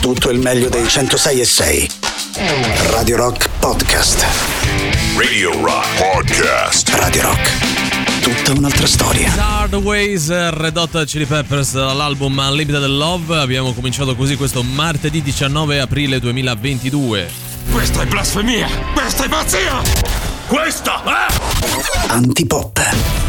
tutto il meglio dei 106 e 6. Radio Rock Podcast. Radio Rock Podcast. Radio Rock. Tutta un'altra storia. Hard Ways, Red Hot Chili Peppers, l'album Unlimited Love. Abbiamo cominciato così questo martedì 19 aprile 2022. Questa è blasfemia! Questa è pazzia! Questa è... Antipop.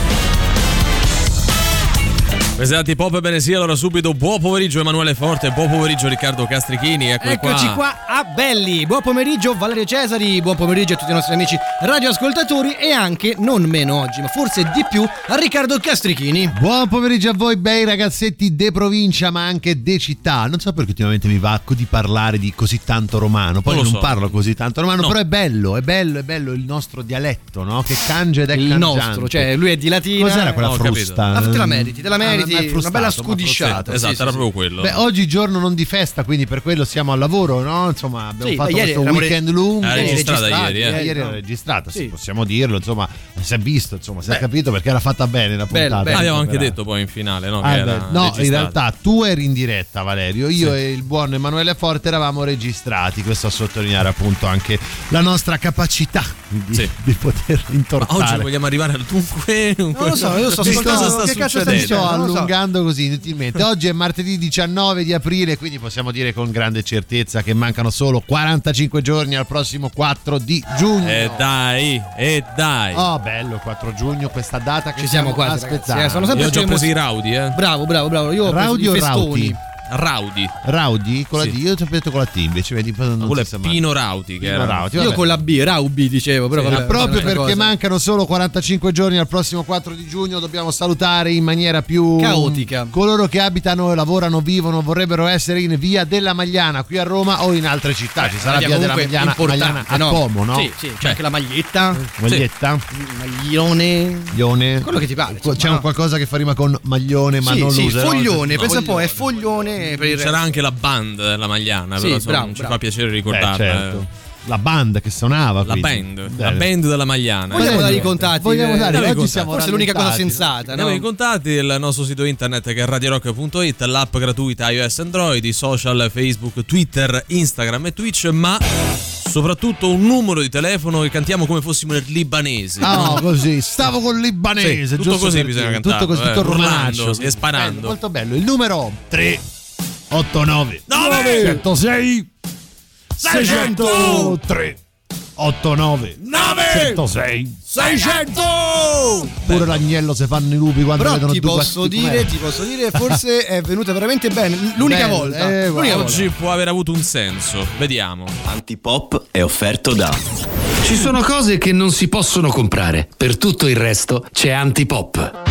Presenti pop bene sì, allora subito buon pomeriggio Emanuele Forte, buon pomeriggio Riccardo Castrichini, eccoli Eccoci qua a Belli. Buon pomeriggio Valerio Cesari, buon pomeriggio a tutti i nostri amici radioascoltatori e anche, non meno oggi, ma forse di più, a Riccardo Castrichini. Buon pomeriggio a voi, bei ragazzetti de provincia, ma anche de città. Non so perché ultimamente mi va di parlare di così tanto romano. Poi Non non, so. parlo così tanto romano, No. però è bello, è bello, è bello il nostro dialetto, no? Che cangia ed è Il cangiante. nostro, cioè lui è di latina. Cos'era quella capito. frusta? Ah, te la meriti, te la Ah, meriti. Ma è una frustato, bella scudisciata. Esatto, sì, sì, era sì. proprio quello. Beh, oggi giorno non di festa, quindi per quello siamo al lavoro, no? Insomma, abbiamo Sì, fatto questo weekend lungo. Era Ieri registrata ieri, eh. Ieri no. era registrata, sì, Sì. possiamo dirlo, insomma, si è visto, insomma, si è capito perché era fatta bene la puntata. bello. Abbiamo anche Però- detto poi in finale, no? Ah, che beh, era no, in realtà tu eri in diretta, Valerio. Io e il buon Emanuele Forte eravamo registrati. Questo a sottolineare appunto anche la nostra capacità di, Sì. di poter Ma intortare. oggi vogliamo arrivare al dunque. Non lo so, io sto Che cosa sta che cazzo Mi stai lo so. allungando così inutilmente. Oggi è martedì 19 di aprile, quindi possiamo dire con grande certezza che mancano solo 45 giorni al prossimo 4 di giugno. E dai, e dai. Oh, bello, 4 giugno, questa data che Ci siamo quasi, aspettando. ragazzi, eh, sono sempre Io ho già preso i Raudi, eh. Bravo, bravo, bravo. Io ho preso Raudi i festoni. Rauti? Raudi. Raudi con la Sì. D, io ti ho detto con la T invece, vedi, non Quello è. Pino Rauti. Che Pino era. Rauti, Io con la B, Raubi dicevo, però Sì, vabbè, ma proprio perché cosa. mancano solo 45 giorni al prossimo 4 di giugno dobbiamo salutare in maniera più Caotica. coloro che abitano, lavorano, vivono, vorrebbero essere in via della Magliana qui a Roma o in altre città. Ci sarà Via via della Magliana, Magliana a no? Como, no? Sì, sì, c'è anche la maglietta, Maglietta, il maglione. maglione. Quello che ti pare, C'è un qualcosa che fa rima con maglione, ma sì, non sì, lo userò. foglione, pensa un po', è foglione per il C'era resto. anche la band, la magliana, Sì, però insomma, bravo, ci bravo. fa piacere Beh, ricordarla. certo. La band che suonava La quindi. band, Bene. la band della magliana. Vogliamo Bene. dare i contatti? Vogliamo eh, dare, i oggi contatti. siamo Forse è l'unica cosa sensata, Andiamo no? ai contatti, il nostro sito internet che è radiorock.it, l'app gratuita iOS Android, i social Facebook, Twitter, Instagram e Twitch, ma soprattutto un numero di telefono che cantiamo come fossimo nel libanese. Ah, no, così. Stavo con il libanese. Sì, tutto giusto così bisogna cantare, Tutto così, eh, tutto urlando e sparando. Bello, molto bello. Il numero 389 Nove! 106 600 389 9 106 600 Pure l'agnello se fanno i lupi quando Però vedono ti due posso guasti- dire, ti posso dire, forse è venuta veramente bene. L'unica Bello, volta. eh, l'unica guarda. volta. Oggi può aver avuto un senso, vediamo. Antipop è offerto da Ci sono cose che non si possono comprare. Per tutto il resto c'è Antipop.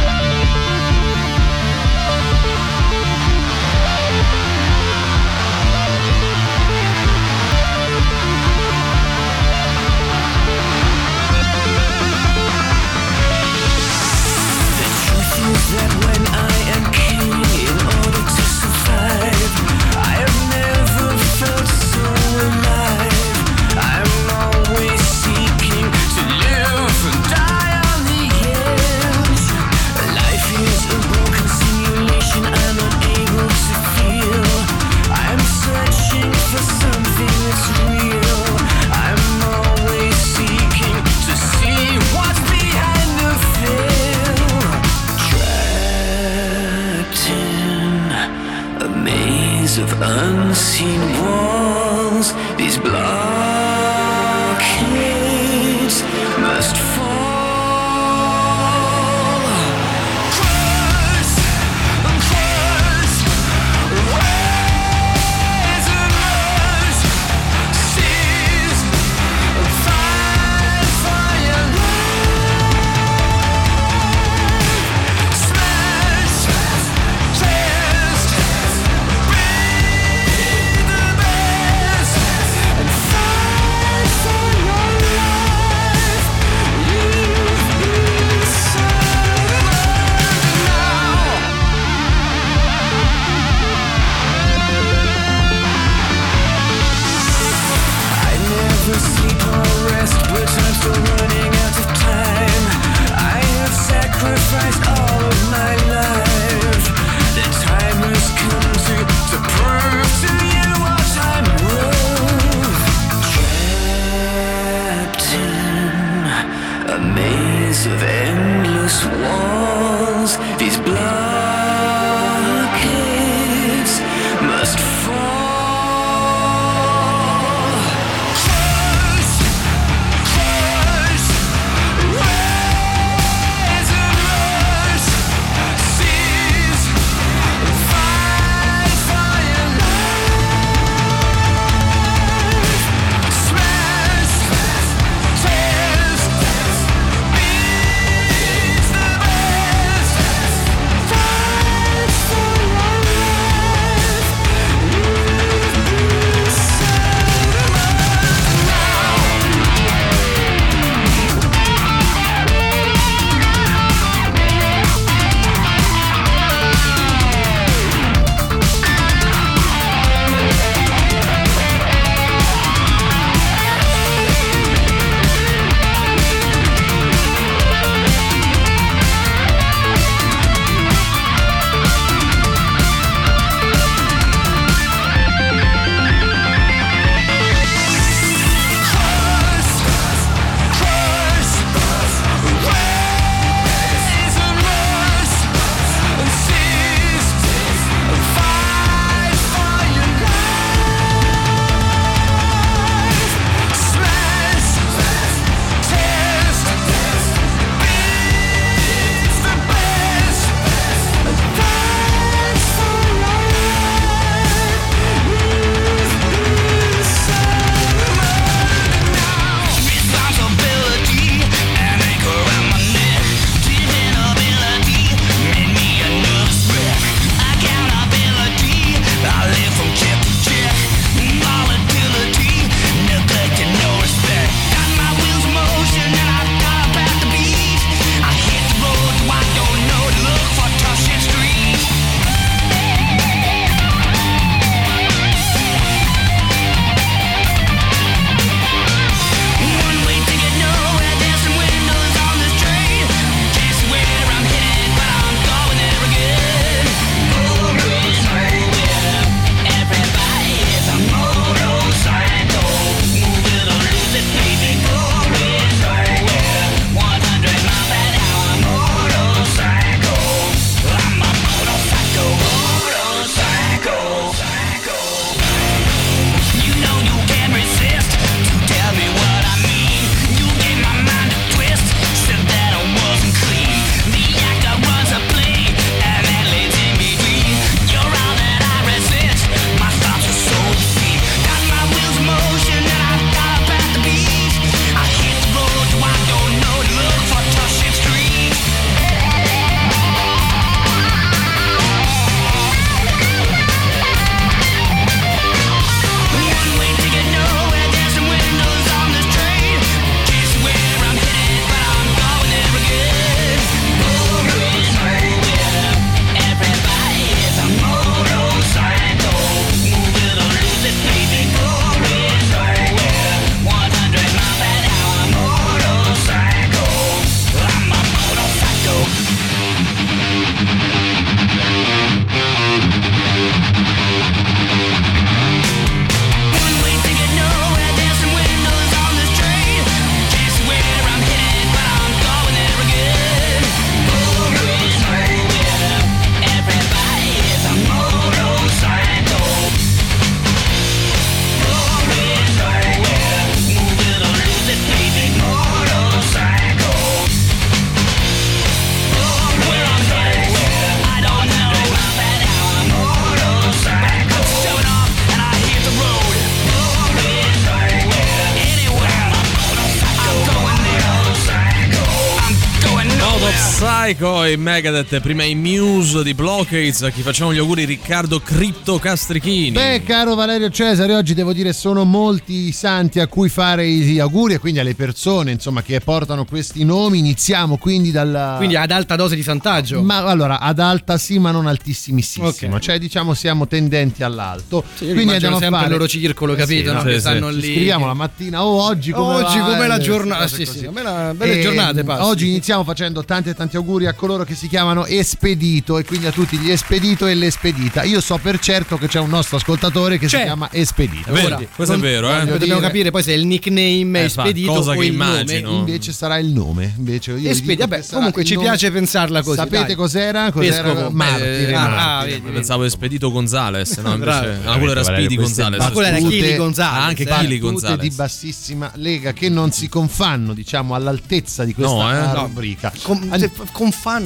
E Megadeth, prima i Muse di Blockades, a chi facciamo gli auguri Riccardo Cripto Castrichini. Beh, caro Valerio Cesare, oggi devo dire sono molti i santi a cui fare gli auguri e quindi alle persone, insomma, che portano questi nomi. Iniziamo quindi dalla Quindi ad alta dose di santaggio. Ma allora, ad alta sì, ma non altissimissimo. Ok. Cioè, diciamo, siamo tendenti all'alto. Sì, Quindi andiamo a sempre fare il loro circolo, capito? sì, no? sì, che sì. stanno Ci lì. scriviamo la mattina o oggi come Oggi va, com'è la eh, giornata? Sì, sì, bella- belle E, giornate, passi. Oggi iniziamo facendo tanti e tanti auguri a coloro che si chiamano Espedito e quindi a tutti gli Espedito e l'Espedita. Io so per certo che c'è un nostro ascoltatore che si C'è. chiama Espedito. Vero, Quindi questo è vero, eh. dobbiamo dire- capire poi se è il nickname Eh, espedito cosa o il immagino. nome. Invece sarà il nome. Invece io vi Espedi- dico vabbè, comunque ci nome. piace pensarla così. Sapete dai. cos'era? Cos'era? Martire, Eh, ah, martire. ah, vedi, vedi. Pensavo Espedito Gonzales, no? Invece, ah, quello era Speedy Gonzales. Ma quello era Chili Gonzales. Ah, anche eh. Chili Gonzales. di bassissima lega che non si confanno diciamo all'altezza di questa eh? rubrica Con,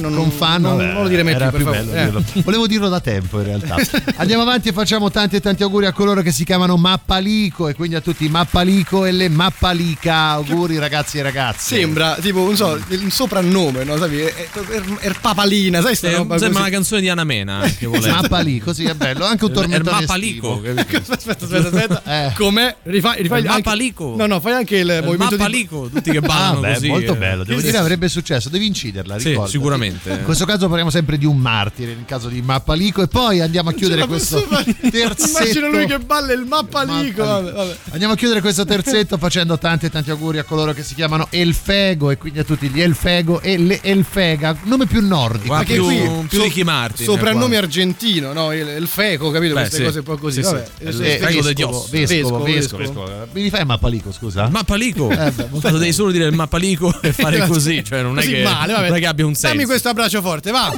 Non, non, vabbè, non lo dire più, per bello favore. Eh. volevo dirlo da tempo in realtà andiamo avanti e facciamo tanti e tanti auguri a coloro che si chiamano Mappalico e quindi a tutti Mappalico e le Mappalica auguri ragazzi e ragazze Sembra tipo, non so, un soprannome, no? Sai, er, er- er papalina, sai sta Eh, roba Sembra una canzone di Anna Mena, anche volete. Mappalico sì è bello anche un Il tormentone Mappalico. Aspetta, aspetta, aspetta. Eh. Com'è? Rifai, rifai Il anche- Mappalico. No, no, fai anche il Il movimento di Mappalico, tutti che Ah, ballano beh, così. molto eh. bello, devo Sì, dire sì. avrebbe successo, devi inciderla, Sì, ricordati. Sicuramente. In questo caso parliamo sempre di un martire, nel caso di Mappalico e poi andiamo a chiudere questo terzetto. Immagino lui che balla il mappalico. Mappalico. Vabbè, vabbè. Andiamo a chiudere questo terzetto facendo tanti e tanti auguri a coloro che si chiamano Elfego e quindi a tutti gli Elfego e le Elfega, nome più nordico. Guarda, Perché più, qui più so- Ricky Martin. Soprannome qua. argentino, no? Feco, capito? Beh, Queste sì. cose un po' così. Sì, sì. Vabbè. Eh, eh, Fego degli vescovo, vescovo, Vescovo, vescovo, vescovo. vescovo. Mi rifai Mappalico, scusa? Il Mappalico. Eh, beh, devi solo dire il Mappalico e fare così, cioè non è, che, male, non è che abbia un senso. Questo abbraccio forte, va.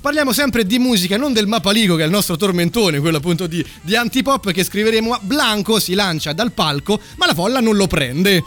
Parliamo sempre di musica, non del Mapalico che è il nostro tormentone, quello appunto di, di antipop che scriveremo. Blanco si lancia dal palco, ma la folla non lo prende.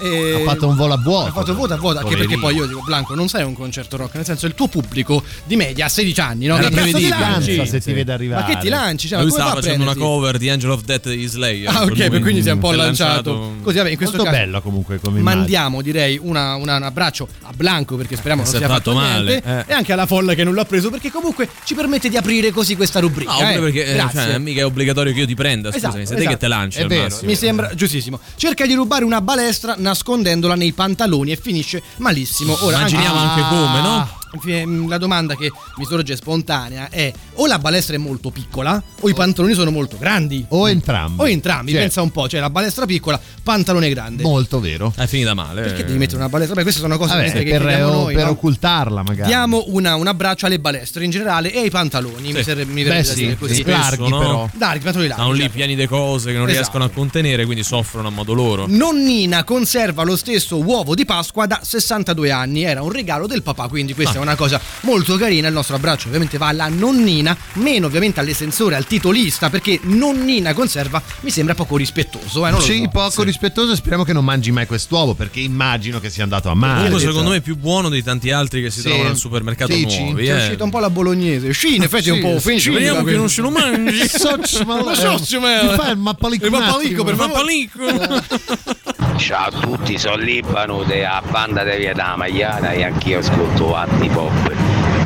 E- Ha fatto un volo a vuoto. Ha fatto vuoto a vuoto, anche Poverino. perché poi io dico, Blanco, non sei un concerto rock, nel senso il tuo pubblico di media ha 16 anni, no? Era Che ti lanci? Se ti vede arrivare. Ma che ti lanci? Cioè, Lui stava facendo una cover di Angel of Death di Slayer. Ah, ok, quindi si è un po' è lanciato. Così, vabbè, in questo Molto caso bello comunque come mandiamo direi una- una- un abbraccio a Blanco perché speriamo non Si è sia fatto fatto male, niente eh. e anche alla folla che non l'ha preso perché comunque ci permette di aprire così questa rubrica No, pure eh. perché eh, Grazie. cioè, mica è obbligatorio che io ti prenda, Esatto, scusami, sei te esatto. che te lanci È vero. massimo. mi sembra giustissimo. Cerca di rubare una balestra nascondendola nei pantaloni e finisce malissimo. Ora, Immaginiamo anche- anche come, no? Fi- La domanda che mi sorge spontanea è: o la balestra è molto piccola, o i pantaloni sono molto grandi. O entrambi. O entrambi, Cioè, pensa un po', cioè la balestra piccola, pantalone grande. Molto vero. È finita male. Perché devi mettere una balestra? Beh, queste sono cose Vabbè, per, che o- noi. per no? occultarla magari. Diamo una- un abbraccio alle balestre in generale e ai pantaloni. Mi, Sì. serve, mi Beh sì, dire così. spesso, larghi no? però. Dai, i pantaloni larghi. Hanno lì certo. pieni di cose che non Esatto. riescono a contenere, quindi soffrono a modo loro. Nonnina conserva lo stesso uovo di Pasqua da 62 anni. Era un regalo del papà, quindi questa Ah. è una cosa molto carina. Il nostro abbraccio ovviamente va alla nonnina, meno ovviamente all'estensore, al titolista, perché nonnina conserva mi sembra poco rispettoso. Eh, non lo Sì, so. poco rispettoso e speriamo che non mangi mai quest'uovo perché immagino che sia andato a male. Comunque, secondo me è più buono di tanti altri che si Sì. trovano al supermercato Dici? nuovi. È eh. uscita un po' la bolognese. Sì, in effetti è un Sì, po' sì, offensiva. Vediamo che non ce lo mangi. Soc, ma Ma socio, ma- Mi fai il mappalico Il un mappalico, attimo? per Ma favore. palico. Ciao a tutti, sono Libano della banda di Via da Magliana e anch'io ascolto Antipop.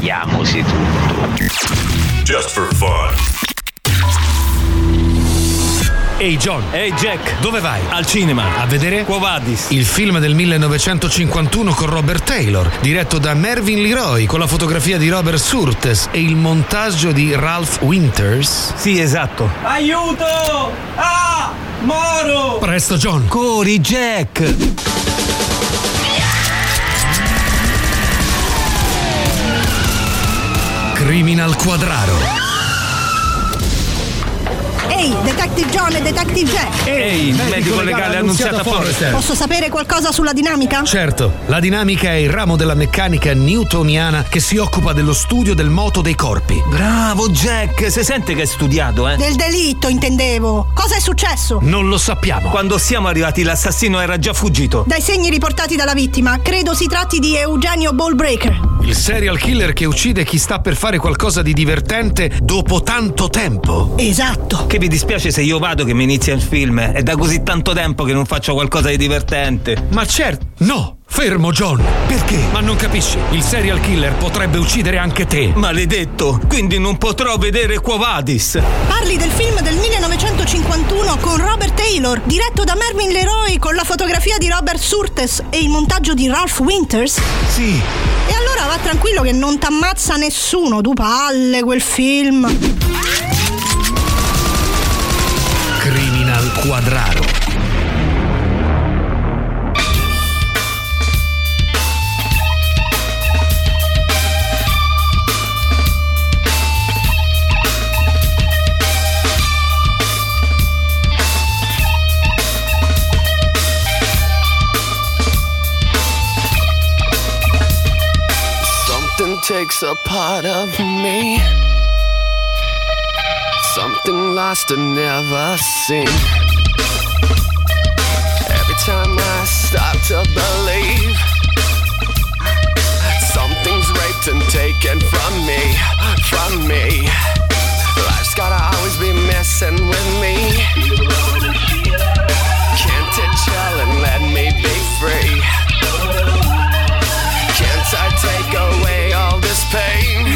Chiamosi tutto. Just for fun. Ehi John. Ehi Jack. Dove vai? Al cinema. A vedere? Quo vadis? Il film del 1951 con Robert Taylor, diretto da Mervyn Leroy, con la fotografia di Robert Surtes e il montaggio di Ralph Winters. Sì, esatto. Aiuto! Ah! Moro! Presto John. Corri Jack. Criminal Quadraro. Ehi, Detective John e Detective Jack! Ehi, medico legale annunziata Forrester. Posso sapere qualcosa sulla dinamica? Certo, la dinamica è il ramo della meccanica newtoniana che si occupa dello studio del moto dei corpi. Bravo Jack, si sente che hai studiato, eh? Del delitto, intendevo. Cosa è successo? Non lo sappiamo. Quando siamo arrivati l'assassino era già fuggito. Dai segni riportati dalla vittima, credo si tratti di Eugenio Ballbreaker. Il serial killer che uccide chi sta per fare qualcosa di divertente dopo tanto tempo. Esatto. Che vi dispiace se io vado che mi inizia il film? È da così tanto tempo che non faccio qualcosa di divertente. Ma certo, no! Fermo, John. Perché? Ma non capisci. Il serial killer potrebbe uccidere anche te. Maledetto, quindi non potrò vedere Quo Vadis. Parli del film del 1951 con Robert Taylor, diretto da Mervyn Leroy con la fotografia di Robert Surtes e il montaggio di Ralph Winters? Sì. E allora va tranquillo che non t'ammazza nessuno, tu palle quel film. Quadraro. Something takes a part of me. Something lost and never seen. Every time I start to believe something's raped and taken from me, from me. Life's gotta always be messing with me. Can't it chill and let me be free? Can't I take away all this pain?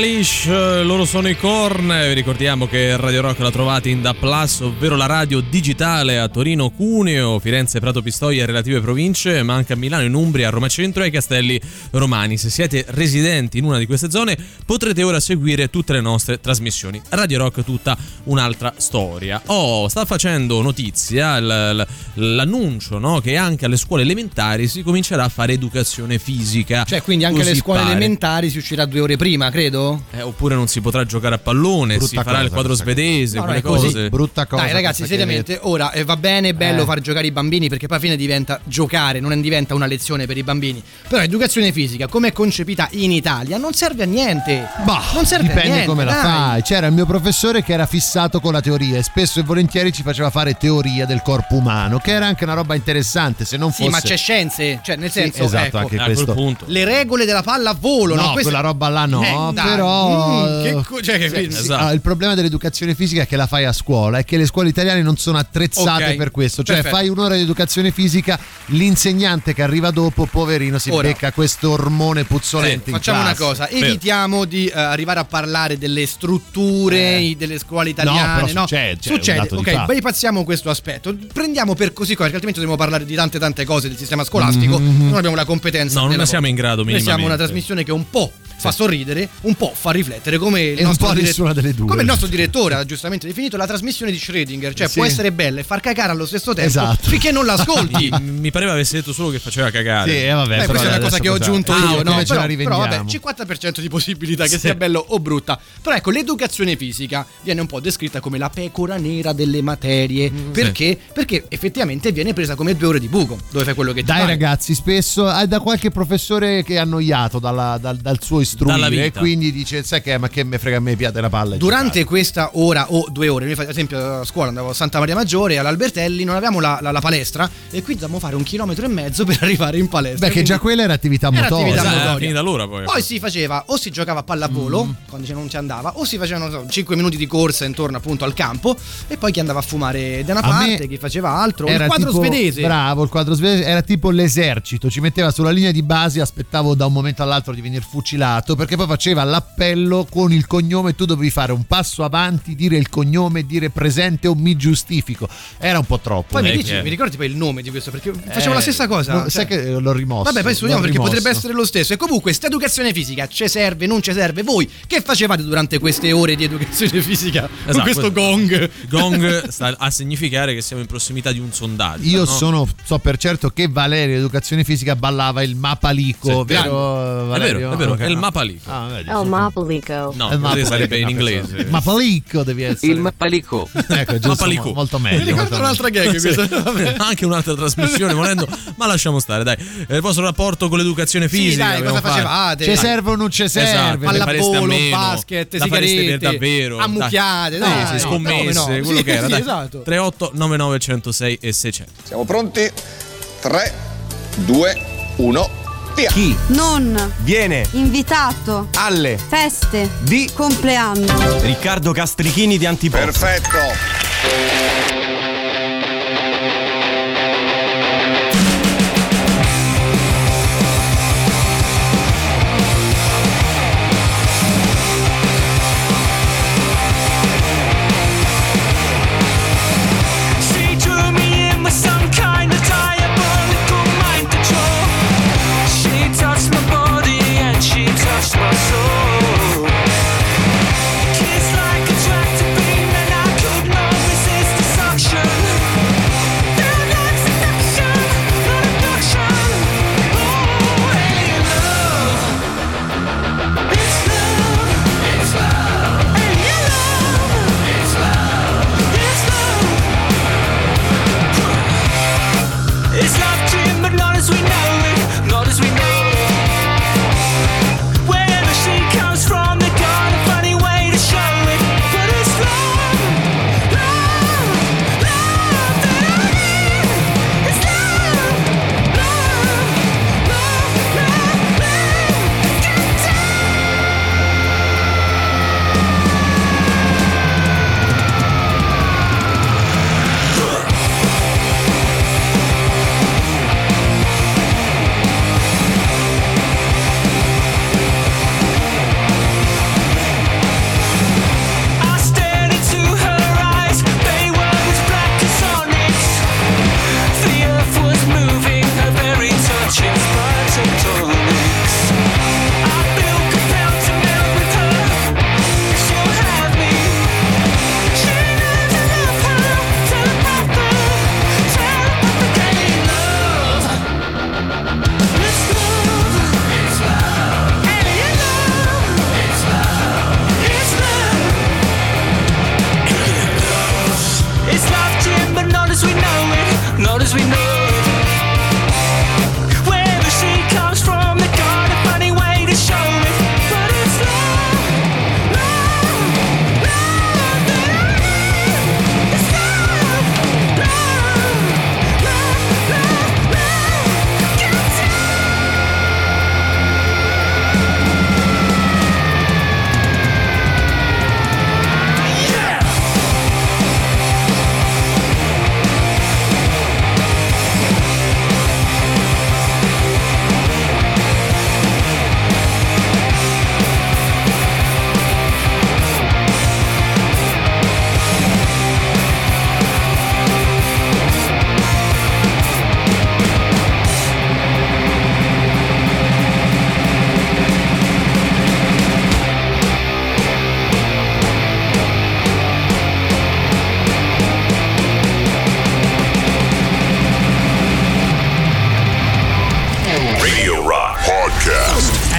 Rock loro sono i Korn. Vi ricordiamo che Radio Rock la trovate in Da Plus, ovvero la radio digitale a Torino, Cuneo, Firenze, Prato Pistoia e relative province, ma anche a Milano, in Umbria, a Roma Centro e ai Castelli Romani. Se siete residenti in una di queste zone, potrete ora seguire tutte le nostre trasmissioni. Radio Rock tutta un'altra storia. Oh, sta facendo notizia l'annuncio, no, che anche alle scuole elementari si comincerà a fare educazione fisica. Cioè, quindi anche alle scuole pare. elementari si uscirà due ore prima, credo? Eh, oppure non si potrà giocare a pallone, Brutta si farà cosa il quadro questa svedese, No, quelle è così. cose. Brutta cosa. Dai ragazzi, questa che seriamente, ora eh, va bene, bello Eh. far giocare i bambini perché poi alla fine diventa giocare, non diventa una lezione per i bambini. Però educazione fisica, come è concepita in Italia, non serve a niente. Bah, non serve a dipende niente. come la dai. fai. C'era il mio professore che era fissato con la teoria e spesso e volentieri ci faceva fare teoria del corpo umano, che era anche una roba interessante, se non Sì, fosse ma c'è scienze, cioè nel Sì, senso, esatto, ecco, anche a quel questo. punto. le regole della palla a volo, No, no? Queste- quella roba là no, Eh, però mm, che co- cioè, che Sì. Esatto. Ah, il problema dell'educazione fisica è che la fai a scuola e che le scuole italiane non sono attrezzate Ok, per questo. Cioè, perfetto. fai un'ora di educazione fisica, l'insegnante che arriva dopo, poverino, si Ora. becca questo ormone puzzolente. Sì, in facciamo una classe. cosa, evitiamo di eh, arrivare a parlare delle strutture i- delle scuole italiane. No, però succede, cioè, è succede. ok, bypassiamo questo aspetto. Prendiamo per così cosa, perché altrimenti dobbiamo parlare di tante tante cose del sistema scolastico. Non abbiamo la competenza. No, non ne siamo in grado Noi siamo una trasmissione che un po' fa sorridere, un po' fa riflettere, come il un nostro po' dire- nessuna delle due. Come il nostro direttore ha giustamente definito la trasmissione di Schrödinger, cioè Sì. può essere bella e far cagare allo stesso tempo Esatto. finché non l'ascolti. Mi pareva avesse detto solo che faceva cagare. Sì, eh, vabbè, Beh, però questa è una cosa che ho aggiunto Ah, io, ok, no? ce la Però, però vabbè, 50% di possibilità che sia bello o brutta. Però ecco, l'educazione fisica viene un po' descritta come la pecora nera delle materie. Mm, perché? Perché effettivamente viene presa come due ore di buco, dove fai quello che ti Dai pare. ragazzi, spesso hai da qualche professore che è annoiato dalla- dal, dal suo istruire Dalla e quindi dice, sai che, ma che me frega a me piate la palla. Durante questa ora o due ore, noi ad esempio a scuola andavo a Santa Maria Maggiore all'Albertelli, non avevamo la, la- la palestra e qui dovevamo fare un chilometro e mezzo per arrivare in palestra. Beh, che già quella era attività Era motoria. attività Esatto, finita l'ora poi. Poi si faceva o si giocava a pallavolo Mm. quando non si andava, o si facevano so, 5 minuti di corsa intorno appunto al campo e poi chi andava a fumare da una A parte, chi faceva altro. Era il quadro tipo- svedese. Bravo, il quadro svedese era tipo l'esercito, ci metteva sulla linea di base, aspettavo da un momento all'altro di venire fucilato, perché poi faceva l'appello con il cognome, tu dovevi fare un passo avanti, dire il cognome, dire presente o mi giustifico. Era un po' troppo. Poi mi, Eh, dici, che- mi ricordi poi il nome di questo? Perché faceva Eh, la stessa cosa. no, cioè- sai che l'ho rimosso. Vabbè, poi studiamo perché rimosso. potrebbe essere lo stesso. E comunque, sta educazione fisica ci serve, non ci serve? Voi che facevate durante queste ore di educazione fisica con Esatto, questo questo- gong? Gong sta a significare che siamo in prossimità di un sondaggio. Io no? sono, so per certo che Valerio, educazione fisica, ballava il mapalico, Sì, vero? È Valerio? vero, è vero, Ok. è il Mapalico. Ah, vedi, Oh, Mapalico. No, Il così sarebbe in Mapalico. inglese. Mapalico devi essere. Il Mappalico. Ecco, giusto, Mapalico. mo- molto Mi meglio. ricordo molto un'altra gag Sì. Anche un'altra trasmissione volendo, ma lasciamo stare, dai. Eh, Il vostro rapporto con l'educazione Sì, fisica. dai, abbiamo cosa facevate? Ci serve o non ci serve? Esatto, Pallavolo, basket, la fareste per sigarette, davvero. ammucchiate, dai. dai, Sì, sì, no, scommesse, quello Sì, che era. sì, dai. esatto. 38 99 106 e 600. Siamo pronti? 3, 2, 1, via! Chi Non. viene Invitato. alle Feste. di Compleanno. Riccardo Castrichini di Antipop? Perfetto!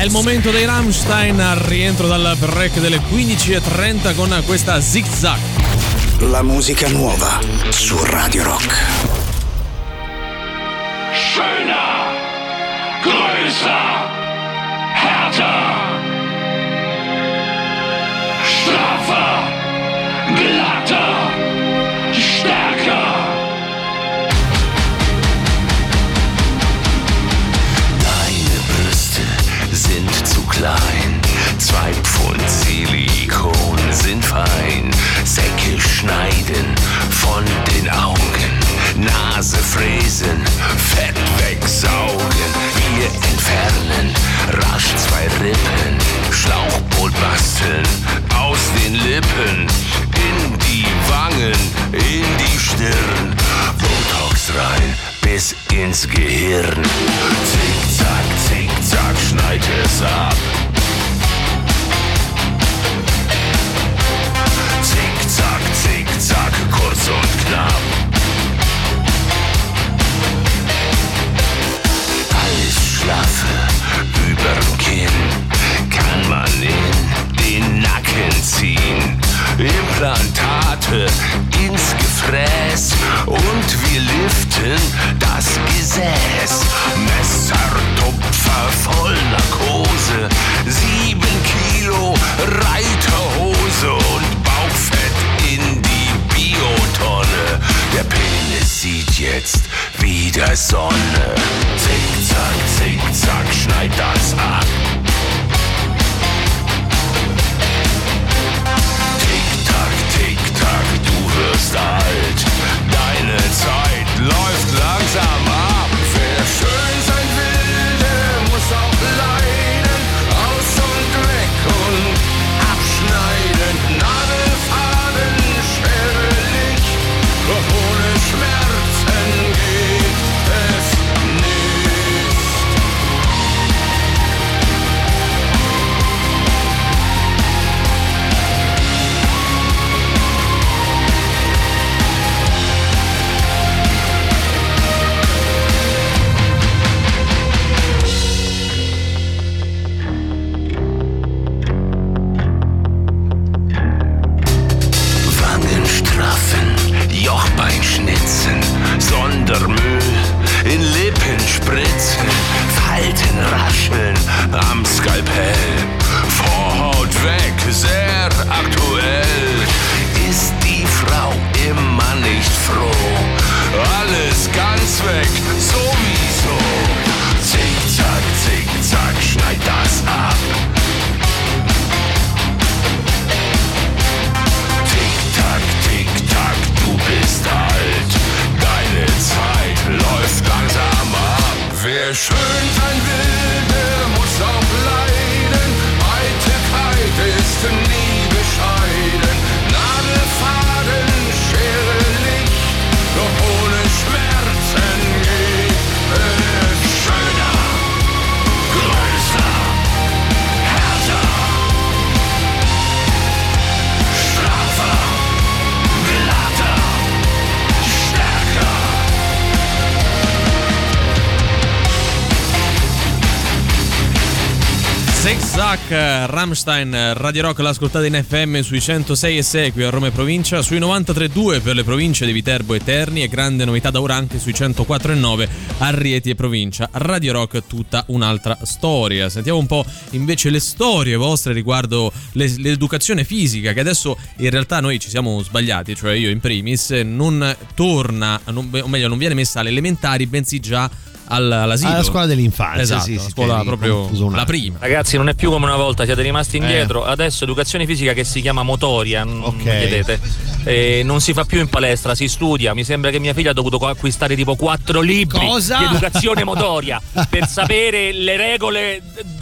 È il momento dei Rammstein al rientro dal break delle 15.30 con questa Zig Zag. La musica nuova su Radio Rock. Schöner, größer, härter, straffer, glatter, klein. Zwei Pfund Silikon sind fein. Säcke schneiden von den Augen. Nase fräsen, Fett wegsaugen. Wir entfernen rasch zwei Rippen. Schlauchboot basteln aus den Lippen. In die Wangen, in die Stirn. Botox rein bis ins Gehirn. Zick-Zack, Zick-Zack, schneid es ab. Zick-Zack, Zick-Zack, kurz und knapp. Alles Schlaffe überm Kinn kann man in den Nacken ziehen. Implantate ins Gefräß und wir liften das Gesäß. Messertupfer voll Narkose, sieben Kilo Reiterhose und Bauchfett in die Biotonne. Der Penis sieht jetzt wieder Sonne. Zickzack, zickzack, schneid das ab. Wirst alt. Deine Zeit läuft langsam ab. Ganz weg, sowieso. Zick-Zack, Zick-Zack, schneid das ab. Tick-Tack, Tick-Tack, du bist alt. Deine Zeit läuft langsam ab. Wer schön Zig Zag, Rammstein, Radio Rock l'ascoltate in FM sui 106 e 6 qui a Roma e provincia, sui 93.2 per le province di Viterbo e Terni e grande novità da ora anche sui 104 e 9 a Rieti e provincia. Radio Rock tutta un'altra storia. Sentiamo un po' invece le storie vostre riguardo le- l'educazione fisica che adesso in realtà noi ci siamo sbagliati, cioè io in primis, non torna, non- o meglio non viene messa alle elementari bensì già all'asilo. Alla scuola dell'infanzia, esatto, sì, la sì, scuola proprio la prima. Ragazzi, non è più come una volta, siete rimasti indietro. Adesso educazione fisica che si chiama motoria, non Ok. mi chiedete. Eh, non si fa più in palestra, si studia. Mi sembra che mia figlia ha dovuto acquistare tipo quattro libri Cosa? di educazione motoria per sapere le regole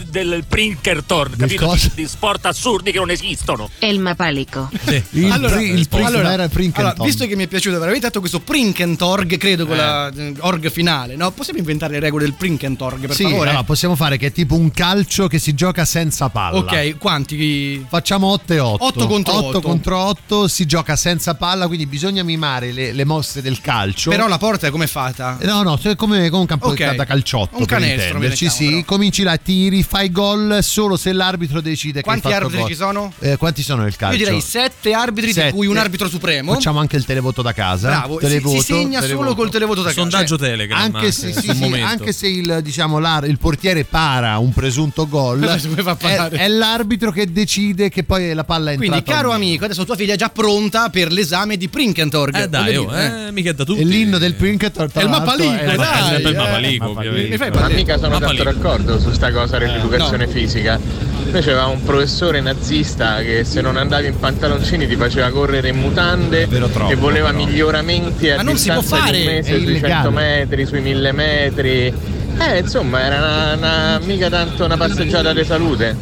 del Prinkerton, capito? Di, di sport assurdi che non esistono. El mapalico. Il, allora, pri- il allora- era Prinkenton. allora, visto che mi è piaciuto veramente tanto questo Prinkentorg, credo con la eh, org finale, no? Possiamo inventare inventare le regole del Prinkentorg, per sì, favore? allora, possiamo fare che è tipo un calcio che si gioca senza palla. Ok, quanti? Facciamo 8 e 8. 8 contro 8. contro 8 si gioca senza palla, quindi bisogna mimare le, le mosse del calcio. Però la porta è come fatta? Eh, No, no, cioè come, come un campo Ok. da calciotto. Un per canestro, mettiamo, sì. Cominci là, tiri, fai gol solo se l'arbitro decide Quanti che hai fatto arbitri gol. ci sono? Eh, quanti sono nel calcio? Io direi 7 arbitri, Sette. di cui un arbitro supremo. Facciamo anche il televoto da casa. Bravo, si- televoto, si segna televoto. solo col televoto da casa. Sondaggio Cioè, Telegram. Anche se, anche, sì, sul sì, momento. anche se il, diciamo, l'ar- il portiere para un presunto gol, è, è l'arbitro che decide che poi la palla è entrata. Quindi, caro amico, adesso tua figlia è già pronta per l'esame di Prinkentorg. Eh dai, oh, eh, mica da tutti. E l'inno del Prinketor È il mappalico, dai, È sempre il eh. Mapalico, Mi ovviamente. fai Ma mica sono tanto d'accordo su sta cosa dell'educazione No. fisica. Noi c'avevamo un professore nazista che se non andavi in pantaloncini ti faceva correre in mutande troppo, e voleva però. miglioramenti a Ma non si può distanza di un mese sui illegale. 100 metri, sui 1000 metri. Eh, insomma, era una, una- mica tanto una passeggiata di salute.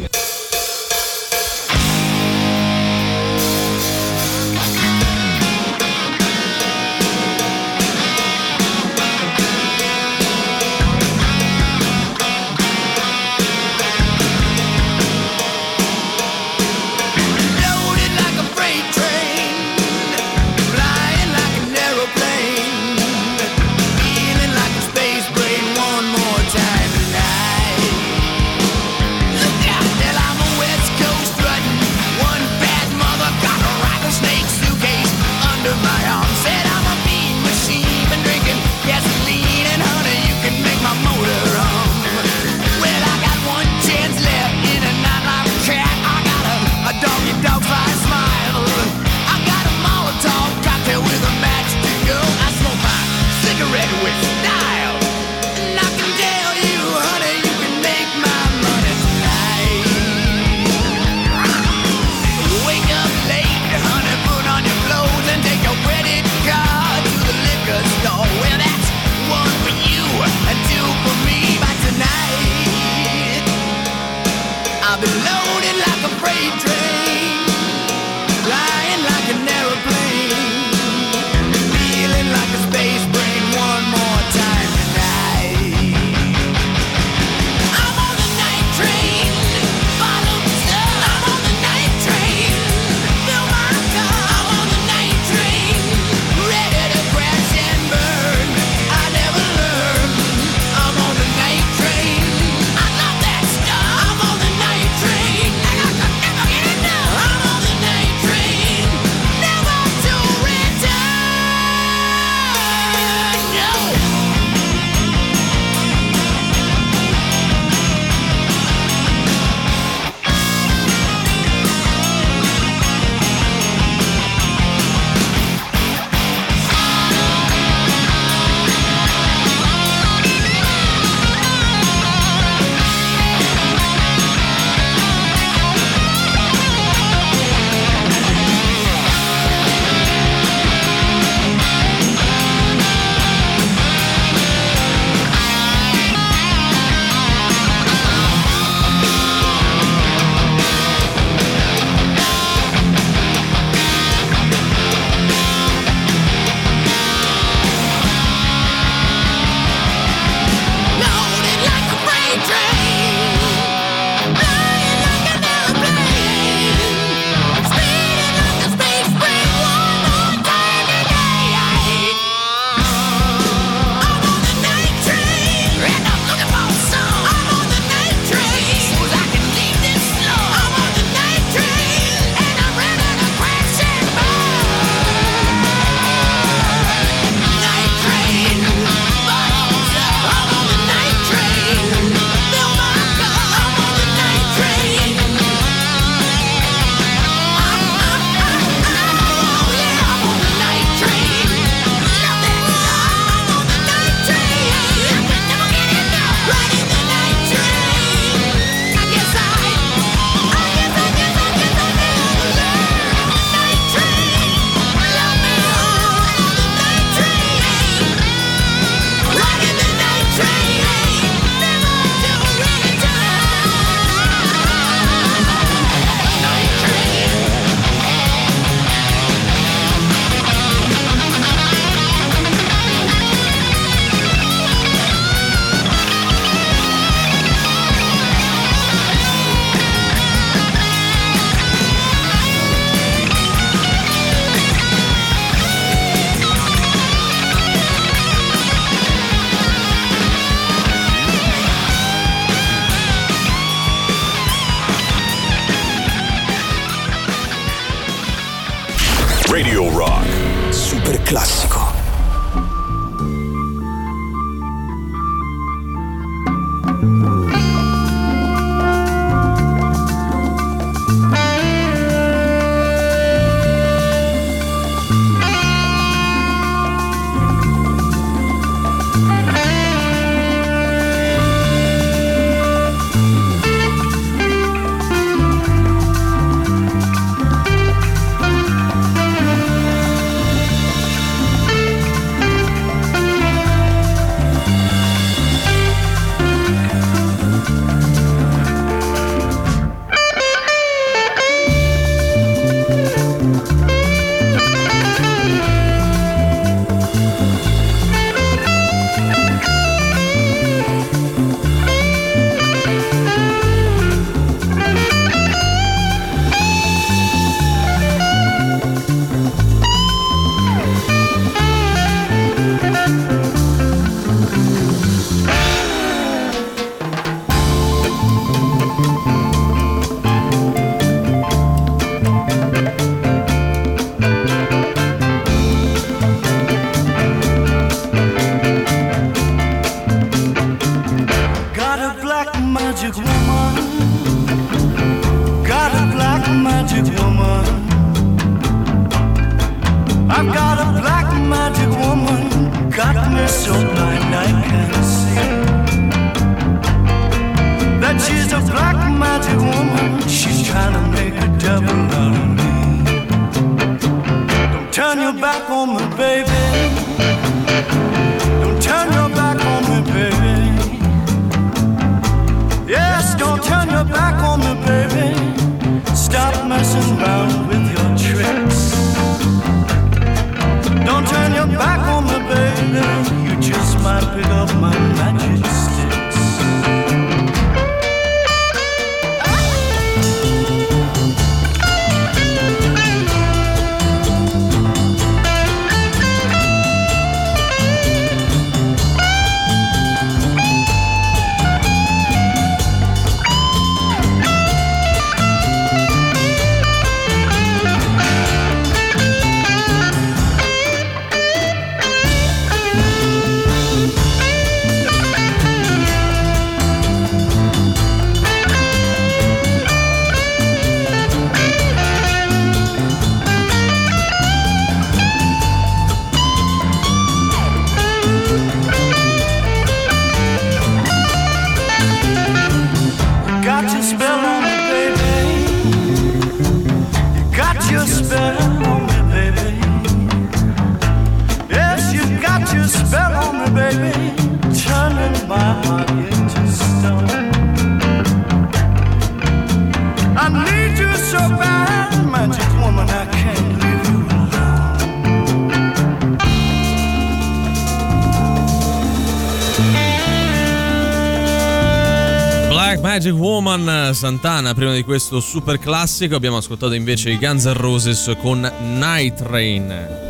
Santana, prima di questo super classico abbiamo ascoltato invece i Guns N' Roses con Night Train.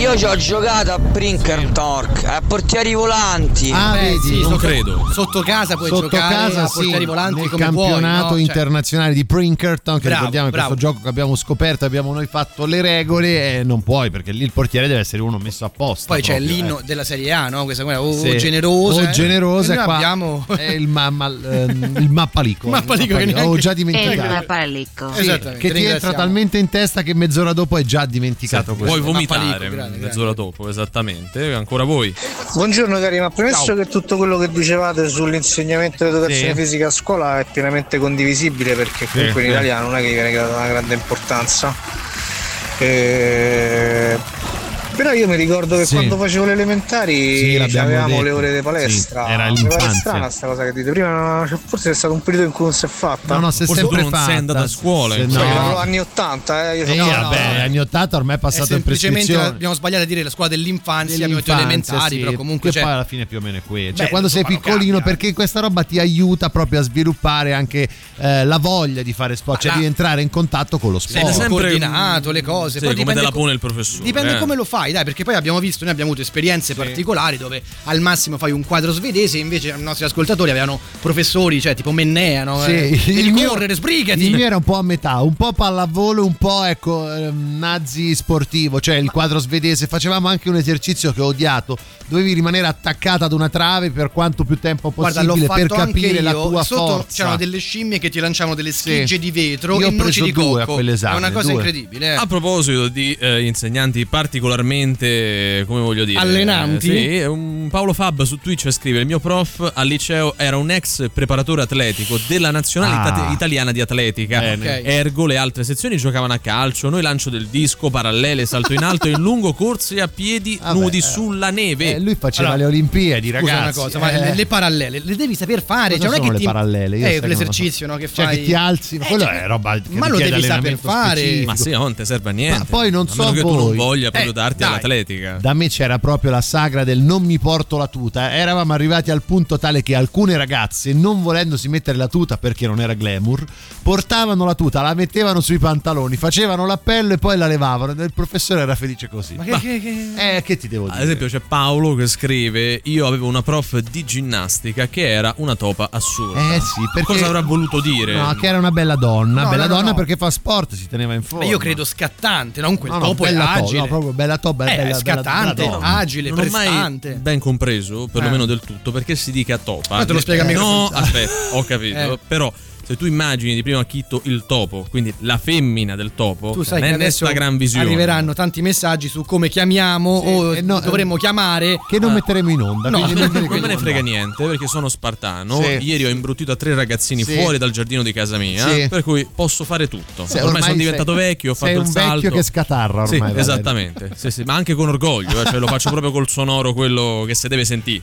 Io ci ho giocato a Brinker Torque, a portieri volanti. Ah, Eh, vedi, sì, non sotto, credo. Sotto casa puoi Sotto giocare casa a sì, portieri volanti nel come campionato vuoi, no? Cioè, internazionale di Prinkerton che Bravo, ricordiamo è questo bravo. gioco che abbiamo scoperto abbiamo noi fatto le regole e non puoi perché lì il portiere deve essere uno messo apposta Poi c'è proprio, l'inno eh. della Serie A, no? Questa qua, o Sì. generosa. o eh. generosa E e noi qua abbiamo è il, mamma, ehm, il mappalico Il mappalico che ho già dimenticato Mapalicco. Sì, Esattamente, che ti entra talmente in testa che mezz'ora dopo hai già dimenticato questo Puoi vomitare Mappalico, grande, mezz'ora dopo, esattamente. Ancora voi. Buongiorno cari, ma premesso Ciao. che tutto quello che dicevate sull'insegnamento dell'educazione Sì. fisica a scuola è pienamente condivisibile perché comunque sì. in Italia non è che viene data una grande importanza. Eh, Però io mi ricordo che Sì. quando facevo le elementari Sì, avevamo detto. le ore di palestra. Sì, era Mi pare l'infanzia. strana sta cosa che dite. Prima cioè, forse è stato un periodo in cui non si è fatta. No, no, è Forse sempre non sei fatta. andato a scuola, Se in no. Poi erano anni 80, eh. Io E sono- vabbè, anni 80 ormai è È passato in semplicemente prescrizione. abbiamo sbagliato a dire la scuola dell'infanzia, abbiamo detto Dell'infanzia, elementari, sì, però comunque c'è poi alla fine più o meno è quello. Cioè, Beh, quando sei piccolino, cambia. perché questa roba ti aiuta proprio a sviluppare anche eh, la voglia di fare sport, cioè di entrare in contatto con lo Sei sport. sempre coordinato le cose, poi come dipende te la pone il professore. Dipende eh. come lo fai, fai, dai, perché poi abbiamo visto, noi abbiamo avuto esperienze particolari dove al massimo fai un quadro svedese, invece i nostri ascoltatori avevano professori, cioè tipo Mennea, no? Sì, Eh, il mio- correre, sbrigati. Il mio era un po' a metà, un po' pallavolo, un po' ecco ehm, nazi sportivo, cioè il quadro svedese. Facevamo anche un esercizio che ho odiato. Dovevi rimanere attaccata ad una trave per quanto più tempo Guarda, possibile fatto per capire la tua Sotto forza. c'erano delle scimmie che ti lanciavano delle schegge Sì. di vetro Io e ho noci preso di due a cocco. quell'esame, È una cosa due. incredibile. eh. A proposito di eh, insegnanti particolarmente, come voglio dire, Allenanti? eh, sì, un Paolo Fab su Twitch scrive: Il mio prof al liceo era un ex preparatore atletico della nazionale Ah. ita- italiana di atletica. Bene. Ok. Ergo, le altre sezioni giocavano a calcio. Noi lancio del disco, parallele, salto in alto e in lungo, corse a piedi Vabbè, nudi eh. sulla neve. Eh, lui faceva Allora, le Olimpiadi, Scusa ragazzi. una cosa, ma eh. le, le parallele le devi saper fare. Cosa Cioè, non è che le ti... parallele? Io Eh, lo so. l'esercizio no, che Cioè fai. che ti alzi, ma quello cioè, è roba che ma lo devi saper fare. specifico. Ma sì, non ti serve a niente. Ma poi non a so meno che tu non voglia proprio Eh, darti dai. all'atletica. Da me c'era proprio la sagra del non mi porto la tuta. Eravamo arrivati al punto tale che alcune ragazze, non volendosi mettere la tuta perché non era glamour, portavano la tuta, la mettevano sui pantaloni, facevano l'appello e poi la levavano. Il professore era felice così. Ma che, che- che- Eh, che ti devo Ad dire? esempio c'è Paolo che scrive Io avevo una prof di ginnastica che era una topa assurda Eh sì, perché Cosa avrà voluto dire? No, che era una bella donna, No, bella no, no, donna no. perché fa sport, si teneva in forma. Ma io credo scattante, non quel No, no, topo è bella to- agile. no, proprio bella to- bella- Eh, bella- scattante, bella agile, non prestante. ben compreso, perlomeno Eh. del tutto, perché si dica topa. Ma te lo spiega Eh, mica No, aspetta, ho capito. Eh. Però se tu immagini di prima acchitto il topo, quindi la femmina del topo, Tu sai non che è adesso sta gran visione. arriveranno tanti messaggi su come chiamiamo o eh, no, dovremmo chiamare Che non metteremo in onda. No. non, me ne frega niente perché sono spartano. Sì. Ieri ho imbruttito a tre ragazzini Sì. fuori dal giardino di casa mia. Sì. Per cui posso fare tutto. Sì, ormai, sono diventato sei- vecchio, ho sei fatto il un salto. vecchio che scatarra Sì, ormai. esattamente. Sì, sì, ma anche con orgoglio, eh, cioè lo faccio proprio col sonoro, quello che si deve sentire.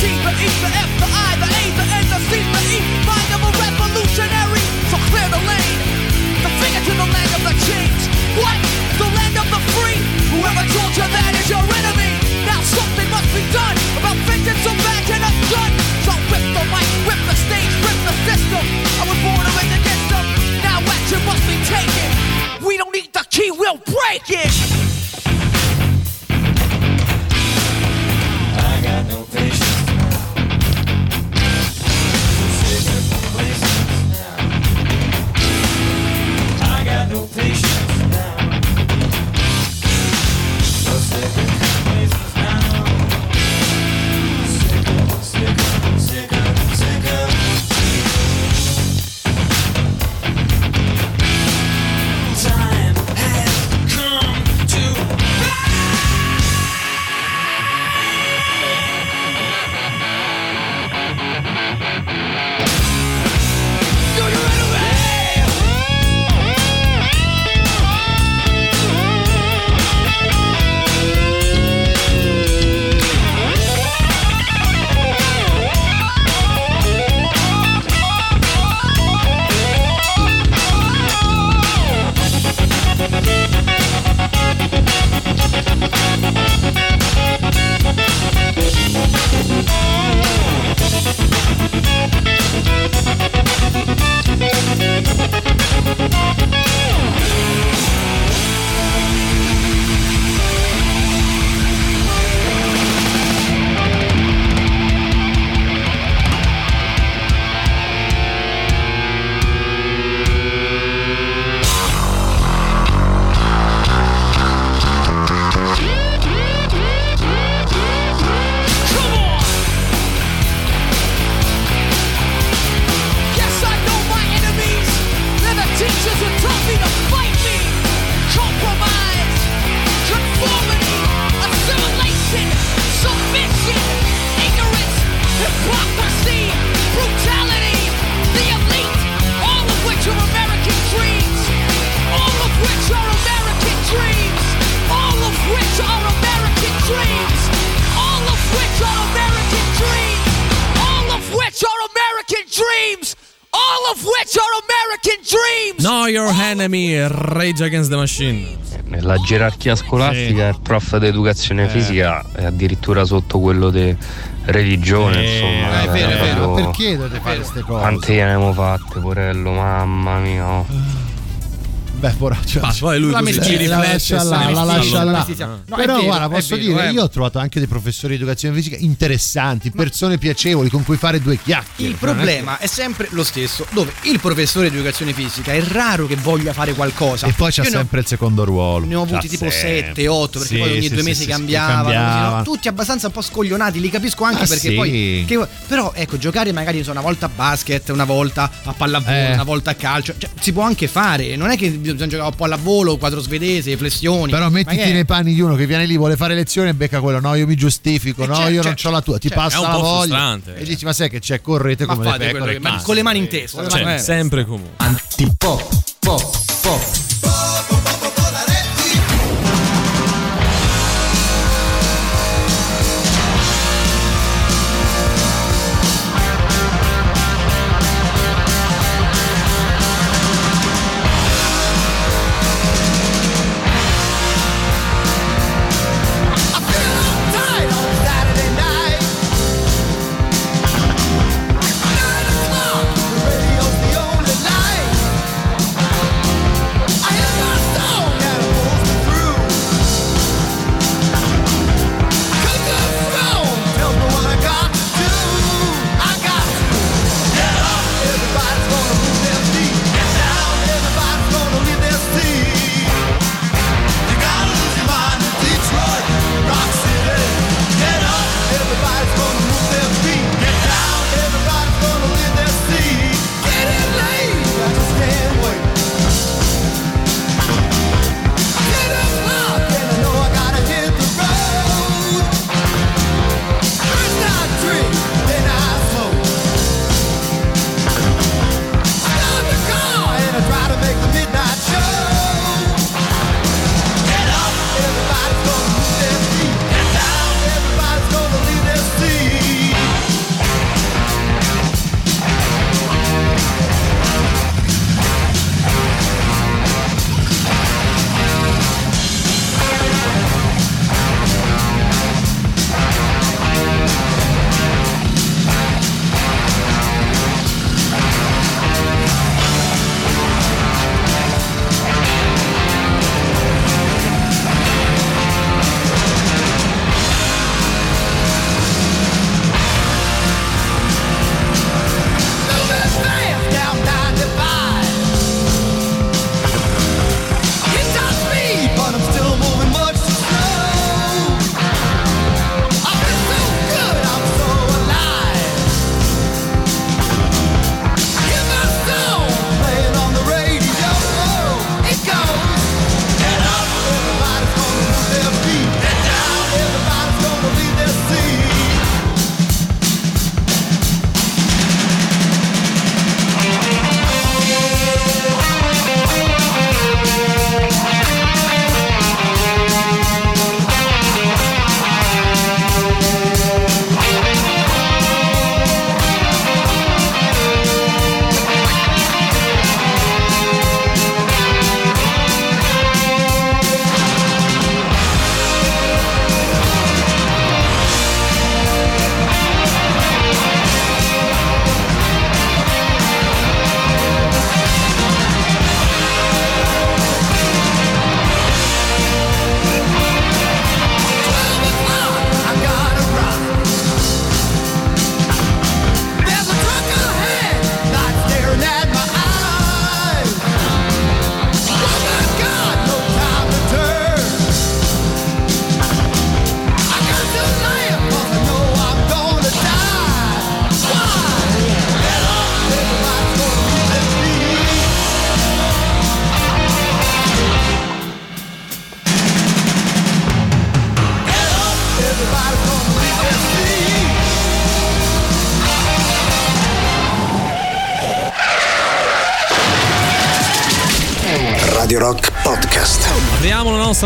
deeper, deeper. Enemy, Rage Against the Machine. Nella gerarchia scolastica il prof di educazione Eh. fisica è addirittura sotto quello di religione, Eh, insomma. è vero, è vero, perché dovete fare queste cose? Quante ne abbiamo fatte, porello, mamma mia. oh. Beh, poraccio. Ma poi lui la, così ci la riflette, lascia là, la lascia là. No, Però vero, guarda, posso vero, dire, eh. io ho trovato anche dei professori di educazione fisica interessanti, persone piacevoli con cui fare due chiacchiere. Il problema è sempre lo stesso, dove il professore di educazione fisica è raro che voglia fare qualcosa. E poi c'è Io ne ho- sempre il secondo ruolo. Ne ho avuti tipo sempre. 7, 8, perché Sì, poi ogni sì, due mesi sì, cambiavano, cambiava. così, no? tutti abbastanza un po' scoglionati, li capisco anche Ah, perché poi... che- però ecco, giocare magari so, una volta a basket, una volta a pallavolo, Eh. una volta a calcio, cioè, si può anche fare, non è che bisogna giocare a pallavolo, quadro svedese, flessioni. Però mettiti nei panni di uno che viene lì, vuole fare lezioni e becca quello. No, io mi giustifico, Eh, no, certo, io non certo, ho la tua. Ti certo, passa è un la po' voglia. frustrante. E dici, ma sai che c'è, correte Ma come le pecore. che- ma con le mani in testa. Cioè, sempre comunque. Antipop, pop, pop.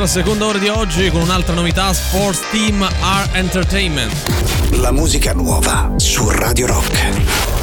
La seconda ora di oggi con un'altra novità Sports Team R Entertainment. La musica nuova su Radio Rock.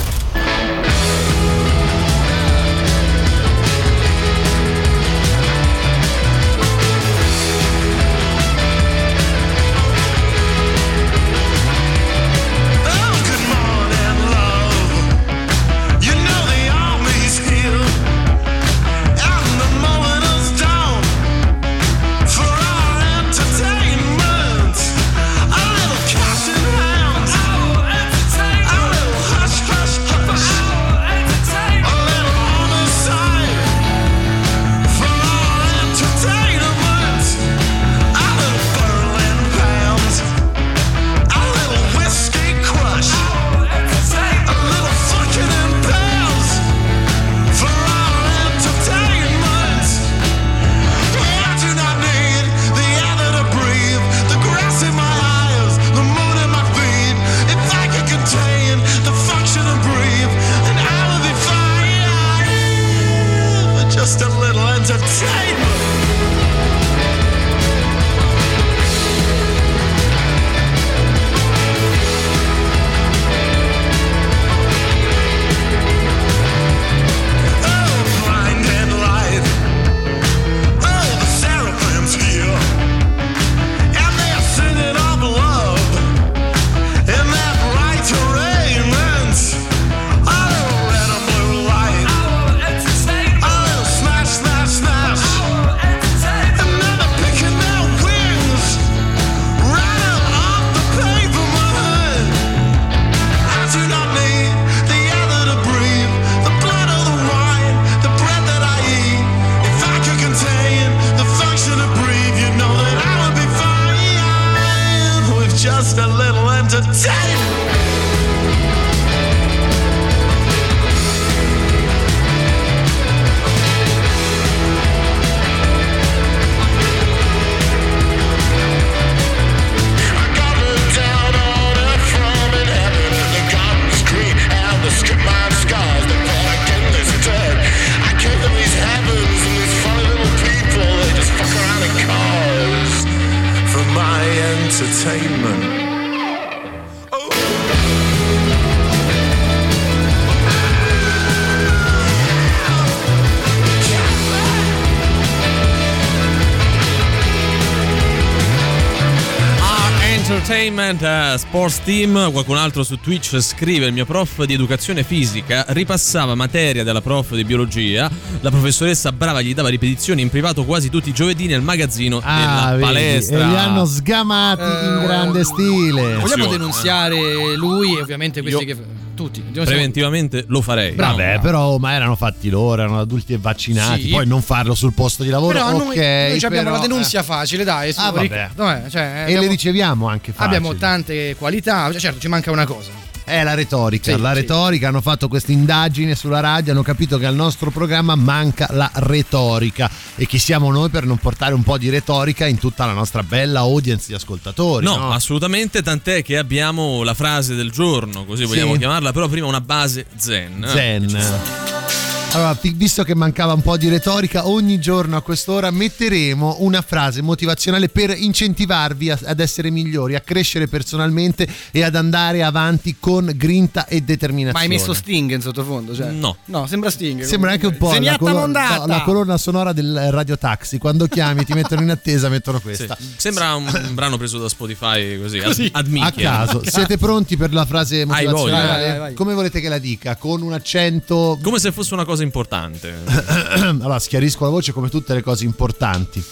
Entertainment eh, Sports Team, qualcun altro su Twitch scrive il mio prof di educazione fisica ripassava materia della prof di biologia, la professoressa brava gli dava ripetizioni in privato quasi tutti i giovedì nel magazzino Ah, della vedi, palestra. E li hanno sgamati in grande stile. Vogliamo denunziare lui e ovviamente questi che. Tutti. Preventivamente lo farei. Vabbè, però ma erano fatti loro, erano adulti e vaccinati. Sì. Poi non farlo sul posto di lavoro. Però noi, ok, noi ci abbiamo però, la denunzia eh. facile, dai. Ah, vabbè. Cioè, E abbiamo- le riceviamo anche facili. Abbiamo tante qualità, cioè, certo ci manca una cosa. È la retorica, Sì, la sì. retorica, hanno fatto questa indagine sulla radio, hanno capito che al nostro programma manca la retorica e chi siamo noi per non portare un po' di retorica in tutta la nostra bella audience di ascoltatori. No, No, assolutamente, tant'è che abbiamo la frase del giorno, così vogliamo Sì. chiamarla, però prima una base zen. Zen. Allora, visto che mancava un po' di retorica, ogni giorno a quest'ora metteremo una frase motivazionale per incentivarvi a- ad essere migliori, a crescere personalmente e ad andare avanti con grinta e Ma determinazione. hai messo Sting in sottofondo? Cioè. No. No, sembra Sting. Sembra anche un po' la, mondata. la colonna sonora del radio taxi. Quando chiami ti mettono in attesa, mettono questa. Sì. Sembra un brano preso da Spotify così, ad- Così, ad a minchia. caso. Siete pronti per la frase motivazionale? Vai, vai, vai. Come volete che la dica? Con un accento. Come se fosse una cosa importante. allora, schiarisco la voce come tutte le cose importanti.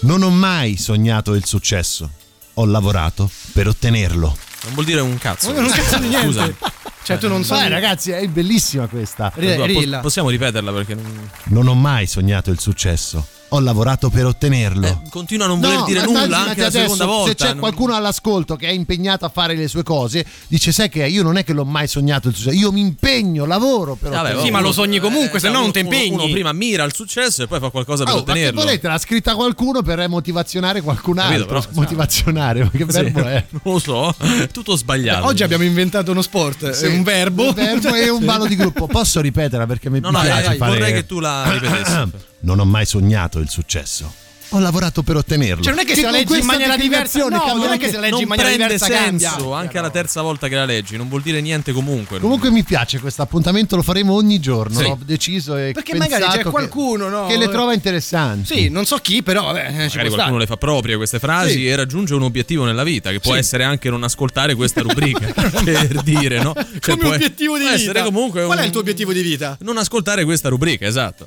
Non ho mai sognato il successo. Ho lavorato per ottenerlo. Non vuol dire un cazzo. Non cazzo di niente. Scusa. Cioè, tu non so. Beh, ragazzi, è bellissima questa. Po- possiamo ripeterla perché non- Non ho mai sognato il successo. Ho lavorato per ottenerlo. continua a non voler No, dire ma nulla anche la adesso, seconda volta. Se c'è non- qualcuno all'ascolto che è impegnato a fare le sue cose, dice: Sai che io non è che l'ho mai sognato il successo, io mi impegno, lavoro per Vabbè, ottenerlo. Sì, ma lo sogni comunque, se no non ti impegni. Uno prima mira al successo e poi fa qualcosa per Oh, ma che ottenerlo. volete? L'ha scritta qualcuno per motivazionare qualcun Capito, altro. però, motivazionare, ma che Sì, verbo è? Non lo so, è tutto sbagliato. Oggi abbiamo inventato uno sport, Sì, un verbo. Un verbo e un ballo di gruppo. Posso ripeterla perché mi No, no, piace dai, fare. vorrei che tu la ripetessi. Non ho mai sognato il successo. Ho lavorato per ottenerlo. Cioè, non è che se la leggi in maniera diversa. No, non è che se la leggi in maniera prende diversa senso cambia. anche la terza volta che la leggi, non vuol dire niente comunque. Comunque mi piace questo appuntamento, lo faremo ogni giorno. Sì. L'ho deciso e Perché magari c'è che- qualcuno, no? che le trova interessanti. Sì, non so chi, però vabbè, Magari qualcuno stare. le fa proprie queste frasi Sì. e raggiunge un obiettivo nella vita, che può Sì. essere anche non ascoltare questa rubrica, per dire, no? Cioè, Come obiettivo di vita. essere comunque Qual è il tuo obiettivo di vita? Non ascoltare questa rubrica, esatto.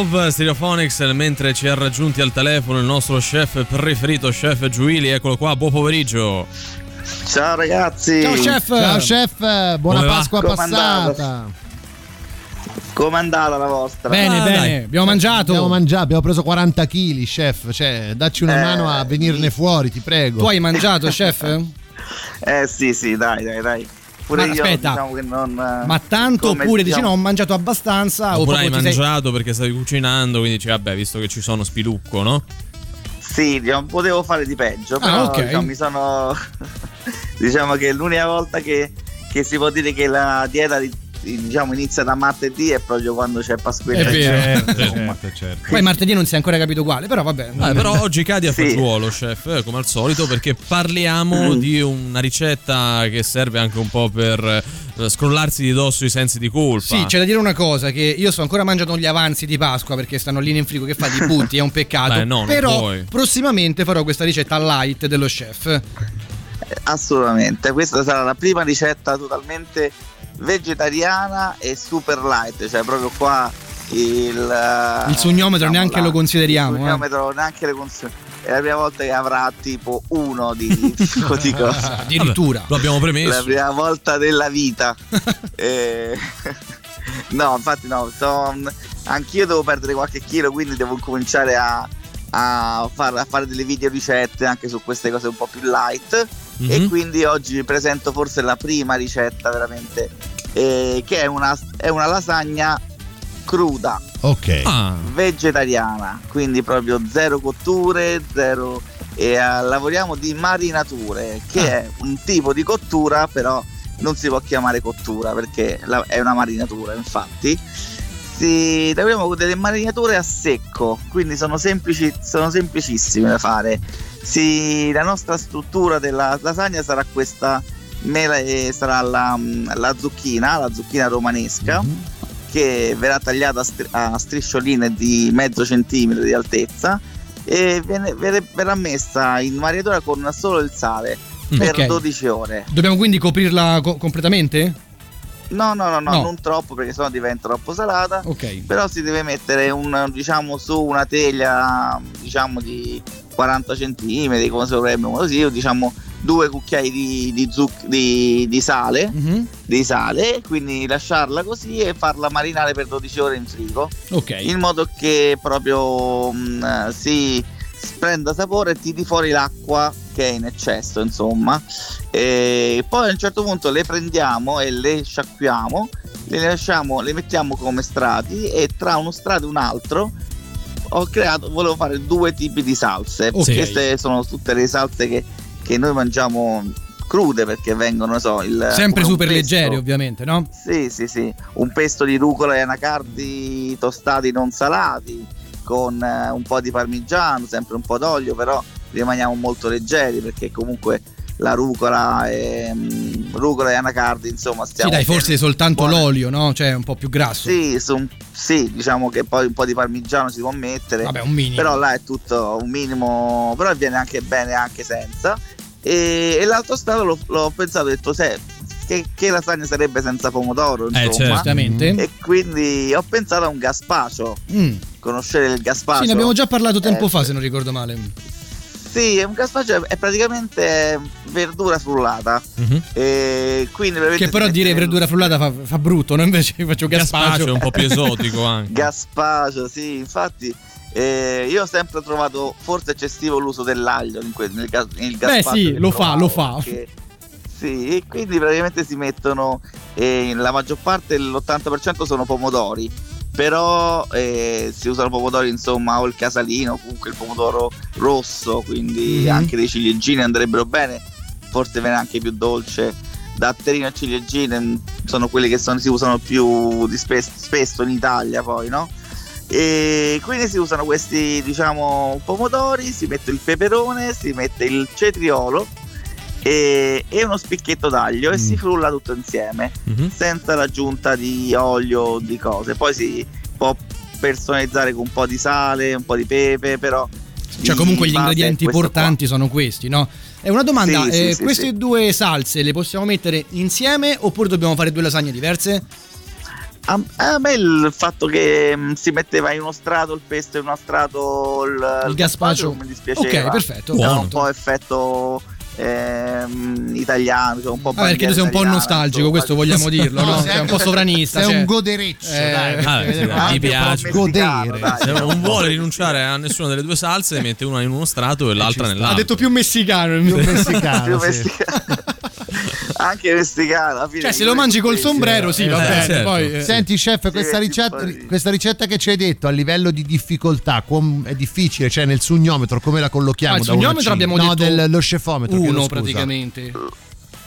Love Stereophonics mentre ci ha raggiunti al telefono il nostro chef preferito, chef Giuili, eccolo qua, buon pomeriggio. Ciao ragazzi. Ciao chef. Ciao chef, buona Come? Pasqua passata. Com'è andata la vostra? Bene, Ah, bene. dai. Abbiamo mangiato. Abbiamo mangiato, abbiamo preso 40 kg, chef. Cioè, dacci una Eh, mano a venirne fuori, ti prego. Tu hai mangiato, chef? Eh sì, sì, dai, dai, dai. Pure Ma io aspetta. diciamo che non eh, Ma tanto come oppure dici diciamo- no, ho mangiato abbastanza Oppure hai ti sei- mangiato perché stavi cucinando, quindi dici vabbè, visto che ci sono spilucco, no? Sì, diciamo, potevo fare di peggio, Ah, però ok. diciamo, mi sono diciamo che l'unica volta che, che si può dire che la dieta di- diciamo inizia da martedì è proprio quando c'è Pasquetta. È vero. Insomma. Poi martedì non si è ancora capito quale, però vabbè. Eh, però oggi cadi a Sì. fagiolo, chef, eh, come al solito, perché parliamo di una ricetta che serve anche un po' per eh, scrollarsi di dosso i sensi di colpa. Sì, c'è da dire una cosa, che io sto ancora mangiando gli avanzi di Pasqua perché stanno lì in frigo che fa di butti, è un peccato. Beh, no, però puoi. prossimamente farò questa ricetta light dello chef. Assolutamente, questa sarà la prima ricetta totalmente vegetariana e super light, cioè proprio qua il Il sognometro diciamo, neanche la- lo consideriamo. Il eh. sognometro neanche le consideriamo. È la prima volta che avrà tipo uno di tipo di cosa. Addirittura. Lo abbiamo La premesso. prima volta della vita. Eh, no, infatti no, so- anch'io devo perdere qualche chilo, quindi devo cominciare a, a far- a fare delle video ricette anche su queste cose un po' più light. E Mhm. quindi oggi vi presento forse la prima ricetta veramente, eh, che è una, è una lasagna cruda Ok. Ah, vegetariana, quindi proprio zero cotture, zero e eh, lavoriamo di marinature, che Ah. è un tipo di cottura, però non si può chiamare cottura perché la- è una marinatura, infatti. Lavoriamo con delle marinature a secco, quindi sono, semplici, sono semplicissime da fare. Si- la nostra struttura della lasagna sarà questa, mela- eh, sarà la, la zucchina, la zucchina romanesca che verrà tagliata a, stri- a striscioline di mezzo centimetro di altezza e viene- verrà messa in marinatura con solo il sale per Ok. 12 ore. Dobbiamo quindi coprirla co- completamente? No, no, no, no, No. non troppo perché sennò diventa troppo salata. Ok. Però si deve mettere un, diciamo, su una teglia diciamo di 40 cm, come si dovrebbe così, o diciamo due cucchiai di, di, zuc- di- di sale, Mhm. di sale, quindi lasciarla così e farla marinare per 12 ore in frigo. Ok. in modo che proprio mh, si prenda sapore e tiri fuori l'acqua che è in eccesso insomma e poi a un certo punto le prendiamo e le sciacquiamo le lasciamo le mettiamo come strati e tra uno strato e un altro ho creato volevo fare due tipi di salse Ok. queste sono tutte le salse che, che noi mangiamo crude perché vengono, so, il, Sempre super pesto. leggeri, ovviamente, no? Sì, sì, sì, un pesto di rucola e anacardi tostati non salati con eh, un po' di parmigiano, sempre un po' d'olio, però rimaniamo molto leggeri perché comunque la rucola e, mm, rucola e anacardi, insomma, Sì, stiamo dai, forse soltanto buone. l'olio, no? Cioè un po' più grasso. Sì, su- sì, diciamo che poi un po' di parmigiano si può mettere. Vabbè, un minimo. Però là è tutto un minimo, però viene anche bene anche senza. E, e l'altro stato l'ho, l'ho pensato, ho detto, se, che, che lasagna sarebbe senza pomodoro, Eh, insomma. certamente. E quindi ho pensato a un gazpacio. Mm. Conoscere il gazpacio? Sì, ne abbiamo già parlato tempo Eh, fa, se non ricordo male. Sì, un gazpacio è praticamente verdura frullata. E quindi. Che però dire verdura frullata fa, fa brutto, no? Invece io faccio gazpacio. Gazpacio è un po' più esotico anche. Gaspacio, sì, infatti eh, io ho sempre trovato forse eccessivo l'uso dell'aglio in que- nel, gas- nel Beh, gaspacio sì, lo fa, lo fa. Sì, e quindi praticamente si mettono, eh, la maggior parte, l'80% sono pomodori, però eh, si usano pomodori insomma o il casalino, comunque il pomodoro rosso, quindi Mhm. anche dei ciliegini andrebbero bene, forse viene anche più dolce. Datterino e ciliegine mm, sono quelli che sono- si usano più di spes- spesso in Italia poi, no? E quindi si usano questi, diciamo, pomodori, si mette il peperone, si mette il cetriolo e, e uno spicchetto d'aglio e si frulla tutto insieme, senza l'aggiunta di olio o di cose. Poi si può personalizzare con un po' di sale, un po' di pepe, però... Cioè, comunque gli ingredienti questo qua. sono questi, no? È una domanda, Sì, eh, sì, queste sì. due salse le possiamo mettere insieme oppure dobbiamo fare due lasagne diverse? A, a me il fatto che mm, si metteva in uno strato il pesto e in uno strato il, Il gazpacio. non mi dispiaceva. Ok, perfetto. Era un po' effetto ehm, italiano, cioè un po' Ah, perché tu sei un po' nostalgico, questo vogliamo dirlo, no? Sei un po' sovranista. Sei cioè. un godereccio, Eh, dai. Ah, sì, vede- mi piace godere. Se non vuole rinunciare a nessuna delle due salse, mette una in uno strato e l'altra Ha nell'altro. detto più messicano. il mio Più messicano, sì. messicano. Anche messicano. alla fine Cioè, se lo mangi col sombrero, sì, va Eh, bene. certo. Poi, eh. Senti, chef, questa Sì, ricetta, questa ricetta che ci hai detto a livello di difficoltà com- è difficile, cioè nel sugnometro, come la collochiamo? Ah, il sugnometro abbiamo no, detto del, lo scefometro. uno praticamente.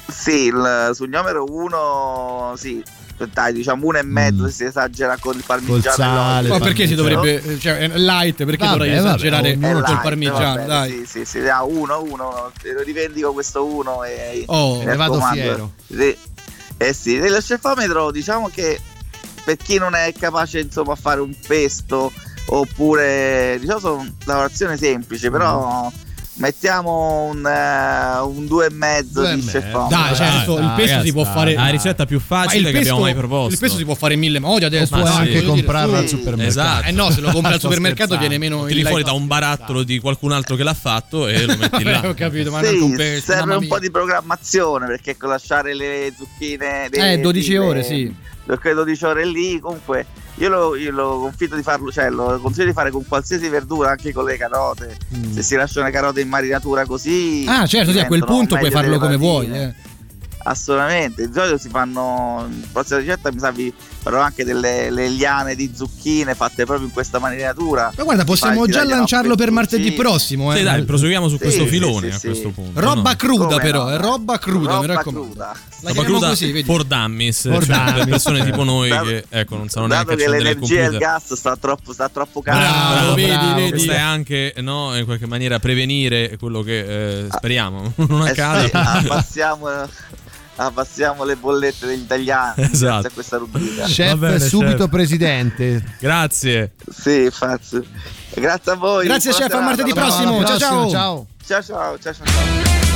Sì, il sugnomero 1, sì. Dai, diciamo uno e mezzo Mm. se si esagera con il parmigiano. Col sale. Ma perché si dovrebbe. Cioè, light, perché Vabbè, dovrei vabbè, esagerare ognuno È col light, parmigiano? va bene, Dai. Sì, sì, sì, ah, uno, uno, te lo rivendico questo uno e Oh, ne vado fiero. Sì. Eh sì, nello scefometro diciamo che per chi non è capace insomma a fare un pesto oppure diciamo sono lavorazione semplice, però mettiamo un, eh, un due e mezzo Due e di mezzo. scefometro. Dai, certo, il dai, pesto ragazzi, si può fare. La ricetta più facile che abbiamo mai proposto. Il pesto si può fare in mille modi adesso. Lo puoi anche su- al supermercato. Esatto. Eh no, se lo compri al supermercato viene meno Tiri il fuori da un barattolo di qualcun altro che l'ha fatto e lo metti là. Ho capito, ma Sì, un pesto. serve un po' di programmazione perché ecco, lasciare le zucchine Eh, 12 le- ore, sì. quelle 12 ore lì comunque io lo, io lo confido di farlo cioè lo consiglio di fare con qualsiasi verdura anche con le carote se si lasciano le carote in marinatura così Mm. Ah, certo, sì, a quel punto puoi farlo come vuoi. eh. assolutamente di solito si fanno in prossima ricetta mi sa vi farò anche delle le liane di zucchine fatte proprio in questa marinatura Ma guarda, possiamo Fai, già lanciarlo per martedì prossimo. Eh. Sì, dai, proseguiamo su Sì, questo sì, filone sì, a sì. questo punto. Roba no? cruda, Come però, no? è roba cruda, mi Roba raccomando. cruda. La Roba cruda così, vedi. for dummies, For cioè per dummies. persone tipo noi Dato- che ecco, non sanno neanche che l'energia e il gas sta troppo, sta troppo caro Bravo, Bravo, vedi, bravo. vedi. È anche no, in qualche maniera prevenire quello che eh, speriamo non Eh accada. sì, abbassiamo, abbassiamo le bollette degli italiani Esatto. grazie a questa rubrica. Chef bene, subito chef. presidente. Grazie. Sì, infatti. Grazie a voi. Grazie, chef, a martedì prossimo. Ciao. Ciao ciao ciao ciao. ciao.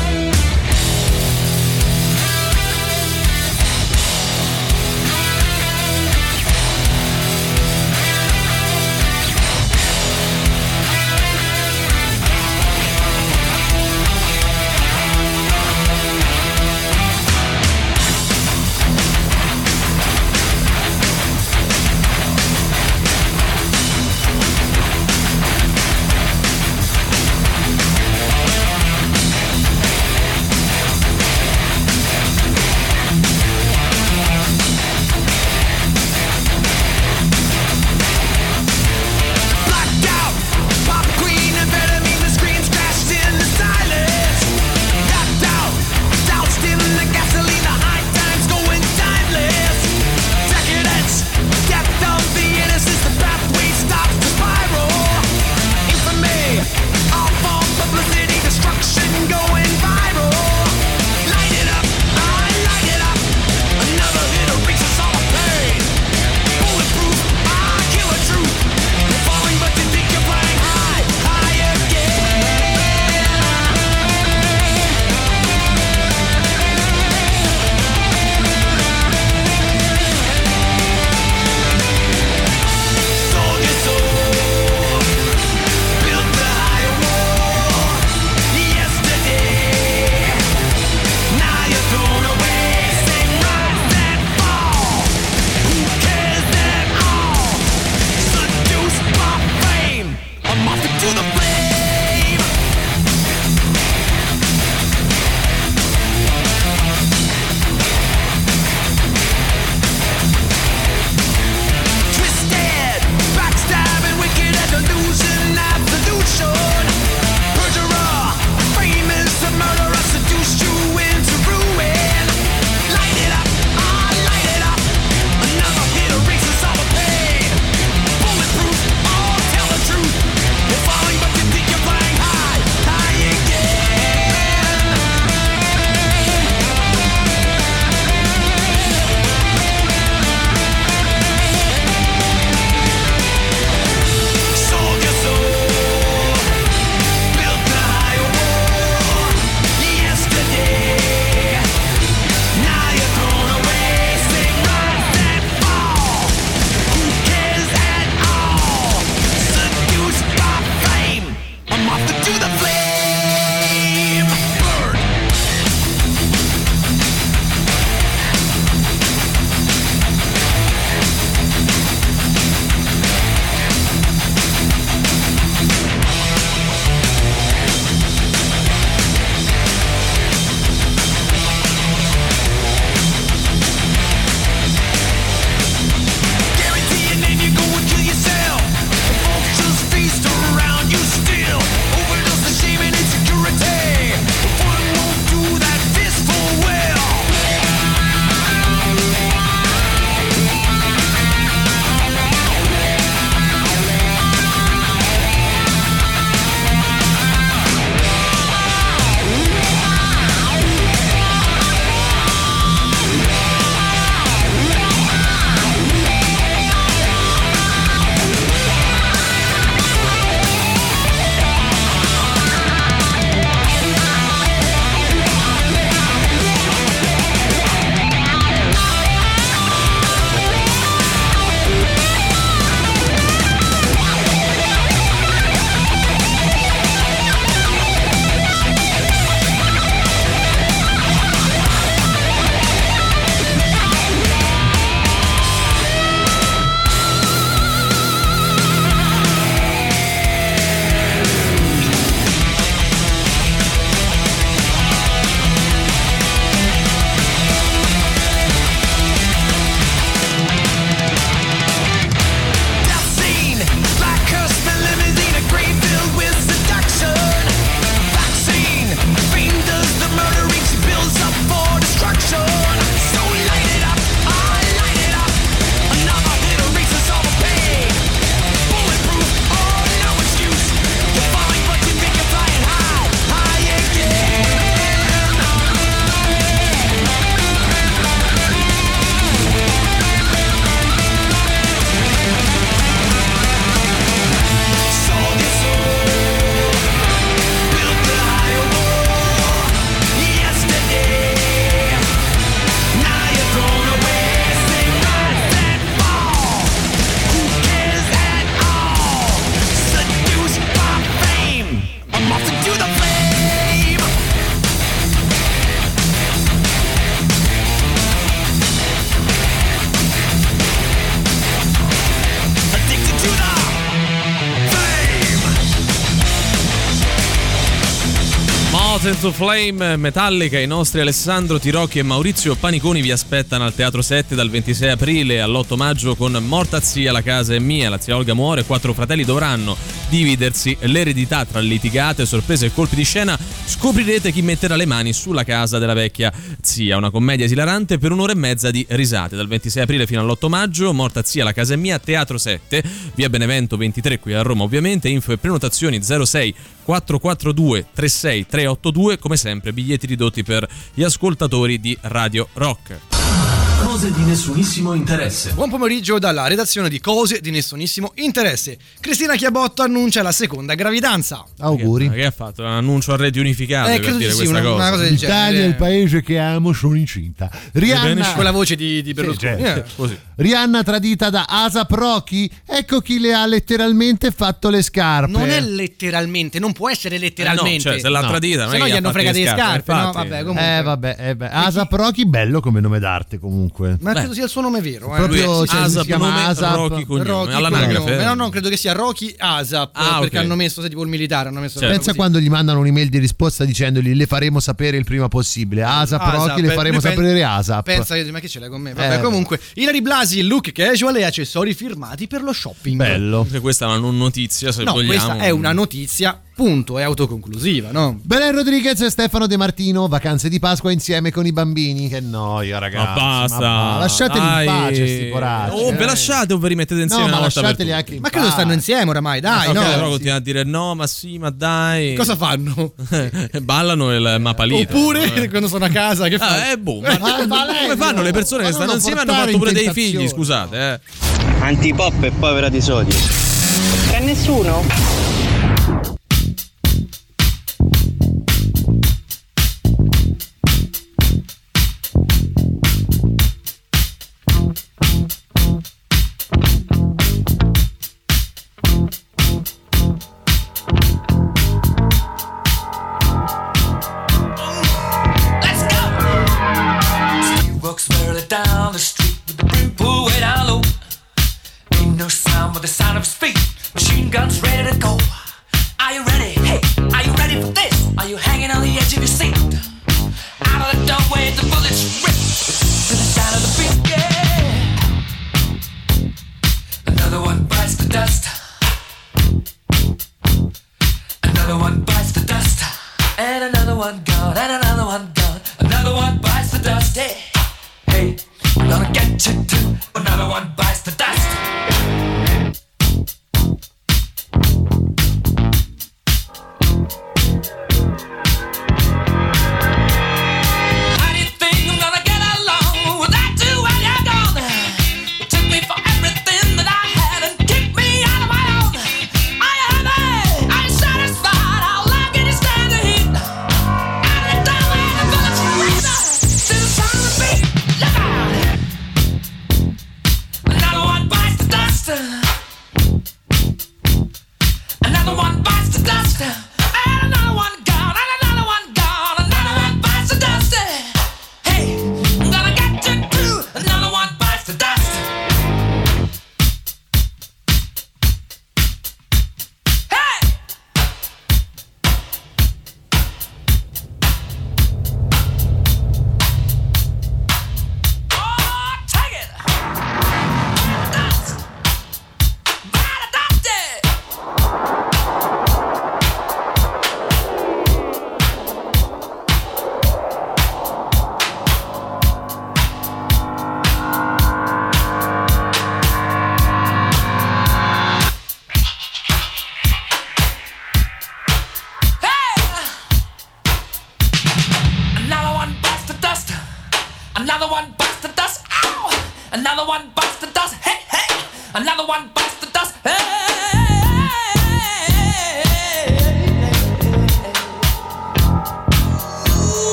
To Flame, Metallica, i nostri Alessandro Tirocchi e Maurizio Paniconi vi aspettano al Teatro 7 dal 26 aprile all'8 maggio con Morta zia, la casa è mia, la zia Olga muore, quattro fratelli dovranno dividersi. L'eredità tra litigate, sorprese e colpi di scena, scoprirete chi metterà le mani sulla casa della vecchia zia, una commedia esilarante per un'ora e mezza di risate, dal 26 aprile fino all'8 maggio, Morta zia, la casa è mia, Teatro 7, via Benevento 23 qui a Roma ovviamente, info e prenotazioni 06 442 36 382 come sempre biglietti ridotti per gli ascoltatori di Radio Rock. Cose di nessunissimo interesse. Buon pomeriggio dalla redazione di Cose di nessunissimo interesse. Cristina Chiabotto annuncia la seconda gravidanza. Auguri. Ma che ha fatto? Un annuncio a reti unificate Eh, per dire di sì, questa una- cosa. una cosa del L'Italia genere. è il paese che amo, sono incinta. Rihanna, Con la voce di, di Berlusconi. Sì, Eh. Così. Rihanna tradita da Asap Rocky, ecco chi le ha letteralmente fatto le scarpe. Non è letteralmente, non può essere letteralmente. cioè, se l'ha No. tradita, Se no che gli ha hanno fregato le le scarpe, no? Vabbè, comunque. Eh vabbè, eh beh. Asap Rocky bello come nome d'arte comunque. Ma credo sia il suo nome vero. Eh. Proprio cioè, Asap, si chiama nome, Asap. Rocky cognome, Rocky all'anagrafe. cognome. No, no, credo che sia Rocky Asap. Ah, perché ok. hanno messo, sai, tipo il militare. Hanno messo Pensa quando gli mandano un'email di risposta dicendogli le faremo sapere il prima possibile. Asap, Rocky le faremo sapere Asap. Pensa, che- ma che ce l'hai con me? Vabbè, Eh. comunque, Ilari Blasi, look casual e accessori firmati per lo shopping. Bello. Questa è una non notizia, se No, vogliamo. questa è una notizia, punto, è autoconclusiva, no? Belen Rodriguez e Stefano De Martino, vacanze di Pasqua insieme con i bambini. Che noia, ragazzi. Ma basta. va, lasciateli Dai. in pace, sti poracci. O ve eh. lasciate o vi rimettete insieme No, ma una volta per lasciateli anche in Ma credo stanno insieme oramai, dai, Ok, no? però continua a dire no, ma sì, ma dai. Cosa fanno? Ballano il mapalito. Oppure quando sono a casa, che fanno? Ah, eh, boh, ma Ah, come fanno le persone che ma stanno insieme e hanno fatto pure dei figli, scusate, eh. Antipop e povera di sodio. C'è nessuno? One gone, and another one gone. Another one bites the dust. Hey, hey, gonna get you too. Another one bites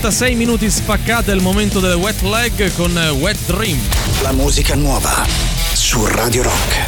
36 minuti spaccate, è il momento del wet leg con Wet Dream. La musica nuova su Radio Rock.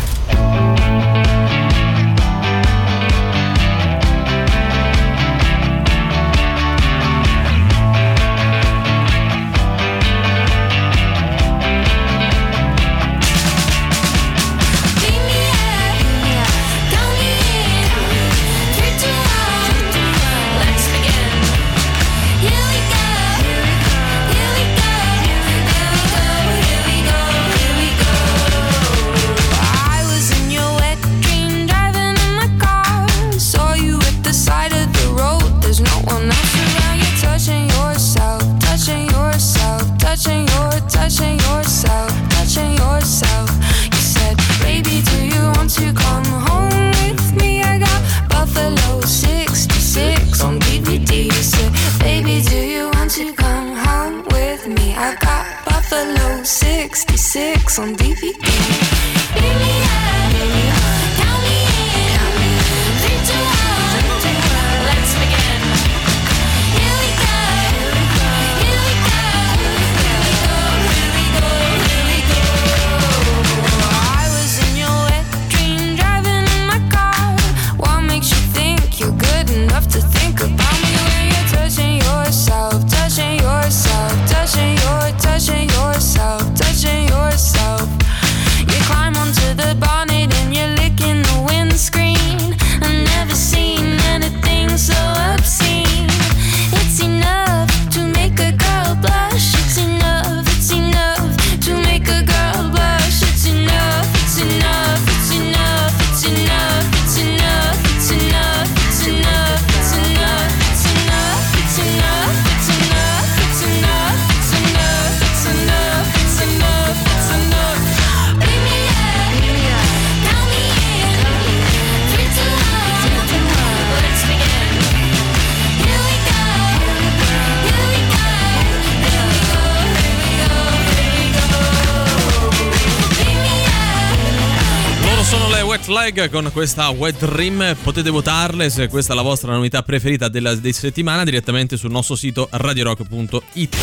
Con questa Wet Dream. Potete votarle se questa è la vostra novità preferita della di settimana direttamente sul nostro sito radiorock.it.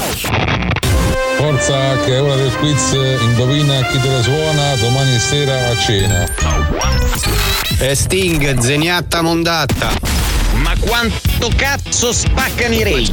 Forza che è ora del quiz, indovina chi te la suona domani sera a cena. E Sting, zeniatta mondatta. Ma quanto cazzo spaccano i rage?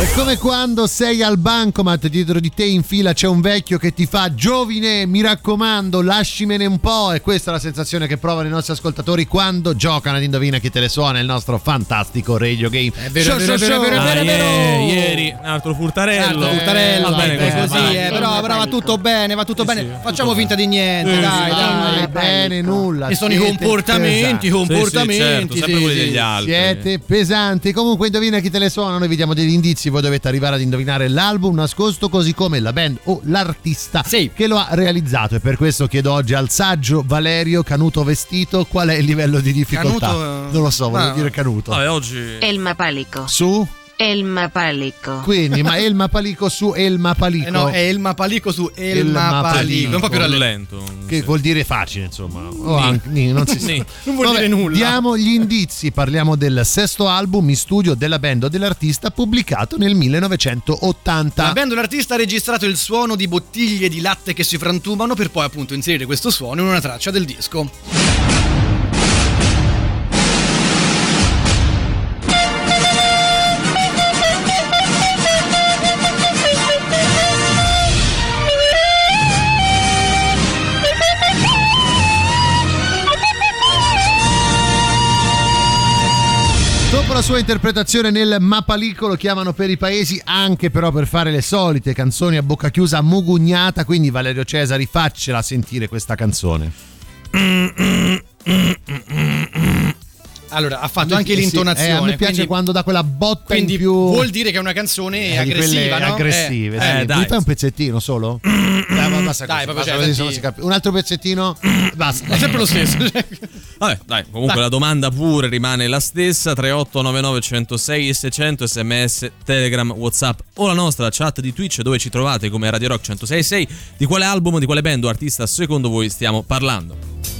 È come quando sei al bancomat dietro di te in fila c'è un vecchio che ti fa giovine, mi raccomando, lascimene un po'. E questa è la sensazione che provano i nostri ascoltatori quando giocano ad Indovina chi te le suona il nostro fantastico radio game. È vero, è vero, è vero, è vero, è vero, è vero. Ah, ieri un altro furtarello. Altro Furtarello, Va bene è così, vai. eh, però, però va tutto bene, va tutto bene. Facciamo finta di niente, Sì, dai, sì, dai. Va bene, nulla. E sono i comportamenti, i comportamenti. certo, sempre sì, quelli sì. degli altri. Siete pesanti. Comunque, indovina chi te le suona. Noi vi diamo degli indizi. Voi dovete arrivare ad indovinare l'album nascosto, così come la band o l'artista che lo ha realizzato. E per questo chiedo oggi al saggio Valerio Canuto Vestito qual è il livello di difficoltà. Canuto, Non lo so, volevo ma- dire Canuto. Vabbè, oggi Elma Palico. Su? Elma Palico. Quindi, ma Elma Palico su Elma Palico. Eh no, è Elma Palico su Elma, Elma Palico. Un po' più rallento. lento. Che vuol dire facile, insomma. O Ni. anche- non si sa. Non vuol Vabbè, dire nulla. Diamo gli indizi. Parliamo del sesto album in studio della band o dell'artista pubblicato nel 1980. La band o l'artista ha registrato il suono di bottiglie di latte che si frantumano per poi appunto inserire questo suono in una traccia del disco. La sua interpretazione nel Mapalico lo chiamano per i paesi anche però per fare le solite canzoni a bocca chiusa mugugnata, quindi Valerio Cesari faccela sentire questa canzone. Allora, ha fatto anche Sì, l'intonazione. eh, a me piace quindi- quando dà quella botta Quindi in più vuol dire che è una canzone eh, aggressiva, no? aggressive. Eh, sì. eh, Mi dai. fai un pezzettino solo? Basta Dai, così, basta cioè, così, capisce. Un altro pezzettino? Basta. È sempre lo stesso. Vabbè, dai, comunque Dai. la domanda pure rimane la stessa: 3899 106 e 600 sms, Telegram, Whatsapp o la nostra chat di Twitch dove ci trovate come Radio Rock 1066. Di quale album, di quale band o artista secondo voi stiamo parlando?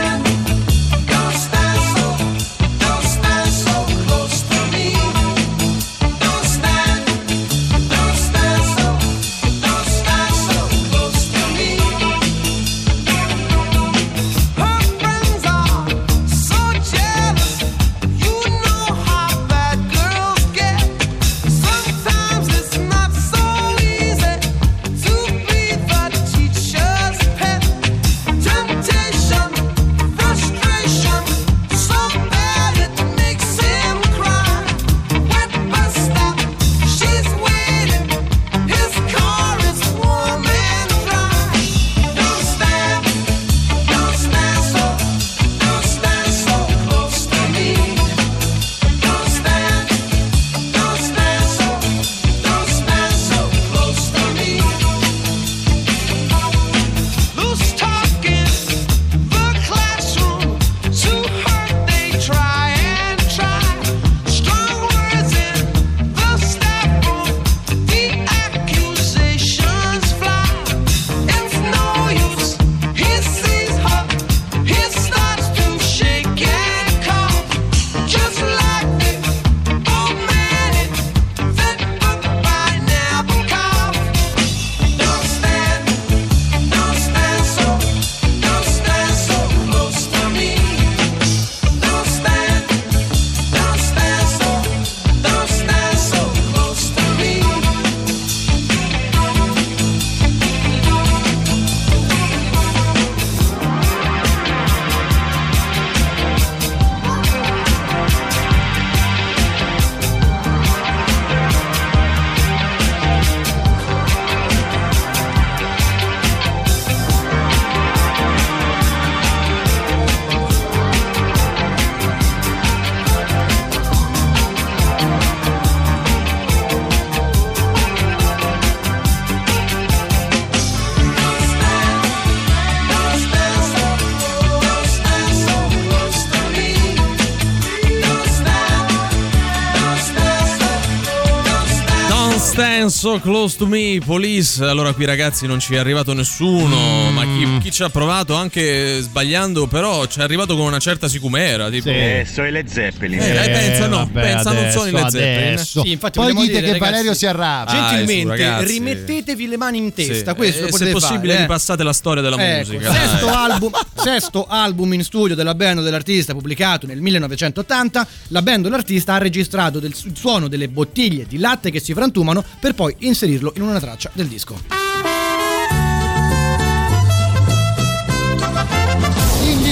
so close to me, police. Allora, qui ragazzi non ci è arrivato nessuno, ma chi, chi ci ha provato anche sbagliando, però ci è arrivato con una certa sicumera. Tipo, Eh, sono i Led Zeppelin. Eh, dai, pensa no, vabbè, pensa non sono i Led adesso, Zeppelin. adesso. Sì, infatti Poi dite dire, che Valerio ragazzi, si arrabbia. Gentilmente, Dai, su, rimettetevi le mani in testa. Sì. Questo Eh, se possibile fare. eh. ripassate la storia della Ecco, musica. Sesto album, sesto album in studio della band o dell'artista pubblicato nel 1980, la band o l'artista ha registrato del il suono delle bottiglie di latte che si frantumano per poi inserirlo in una traccia del disco.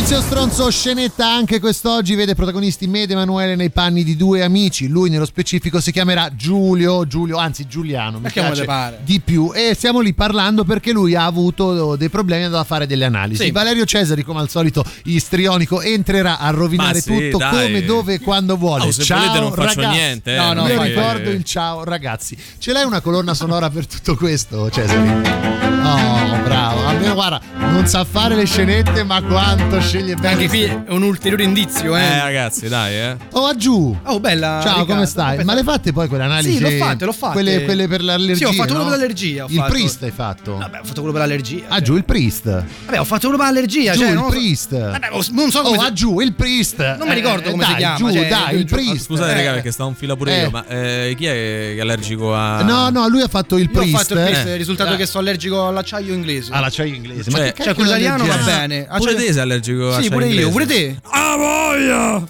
Indizio stronzo scenetta anche quest'oggi vede protagonisti Mede Emanuele nei panni di due amici. Lui nello specifico si chiamerà Giulio, Giulio, anzi Giuliano, mi piace pare? di più e stiamo lì parlando perché lui ha avuto dei problemi da fare delle analisi. Sì. Valerio Cesari come al solito istrionico entrerà a rovinare sì, tutto dai. come, dove e quando vuole. Oh, se ciao volete non faccio ragazzi. niente, eh, No, no, Io ricordo il ciao ragazzi. Ce l'hai una colonna sonora per tutto questo, Cesari? Oh, bravo. Almeno guarda, non sa fare le scenette, ma quanto sceglie bene. Anche qui è un ulteriore indizio, eh. Eh, ragazzi, dai, eh. Oh, a giù. Oh, bella. Ciao, Riccardo. come stai? Aspetta. Ma le fatte poi quelle analisi? Sì, l'ho fatte, l'ho fatte. Quelle, quelle per l'allergia. Sì, ho fatto quello no? per l'allergia, ho il fatto. Priest hai fatto. Vabbè, ho fatto quello per l'allergia. Ah, giù il Priest. Vabbè, ho fatto quello per l'allergia. giù cioè, il non lo so- Priest. Vabbè, oh, non so come Oh, si- ah, giù il Priest. Non mi ricordo Eh, come si dai, chiama, Giù, cioè, dai, il Priest. Scusate, Eh. raga, perché stavo un fila pure Eh. io, ma eh, chi è che è allergico a. No, no, lui ha fatto il Io ho Priest. fatto il Priest, Eh. il risultato Eh. che sono allergico all'acciaio inglese. All'acciaio inglese. Ma Cioè- che Cioè, quello italiano va bene. Pure Acciaio- te sei allergico a Sì, pure io, pure te. Ah, voglia!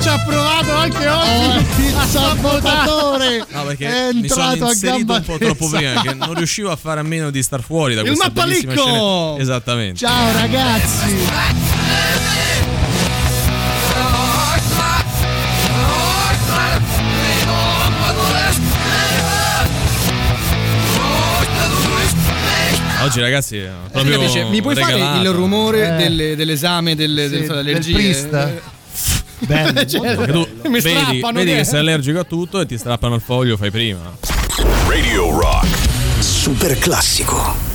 Ci ha provato anche oggi il sabotatore. No, perché è mi sono entrato a inserito gamba un po' troppo prima, che non riuscivo a fare a meno di star fuori da Il questa bellissima Mappalicco! scena. Esattamente. Ciao ragazzi. Oggi ragazzi è proprio Invece, mi puoi fare regalato. il rumore Eh. delle- dell'esame delle, Sì, delle del? Priest. Bello. Cioè, Perché tu mi vedi, strappano vedi che- che sei allergico a tutto e ti strappano il foglio, fai prima. Radio Rock. Super classico.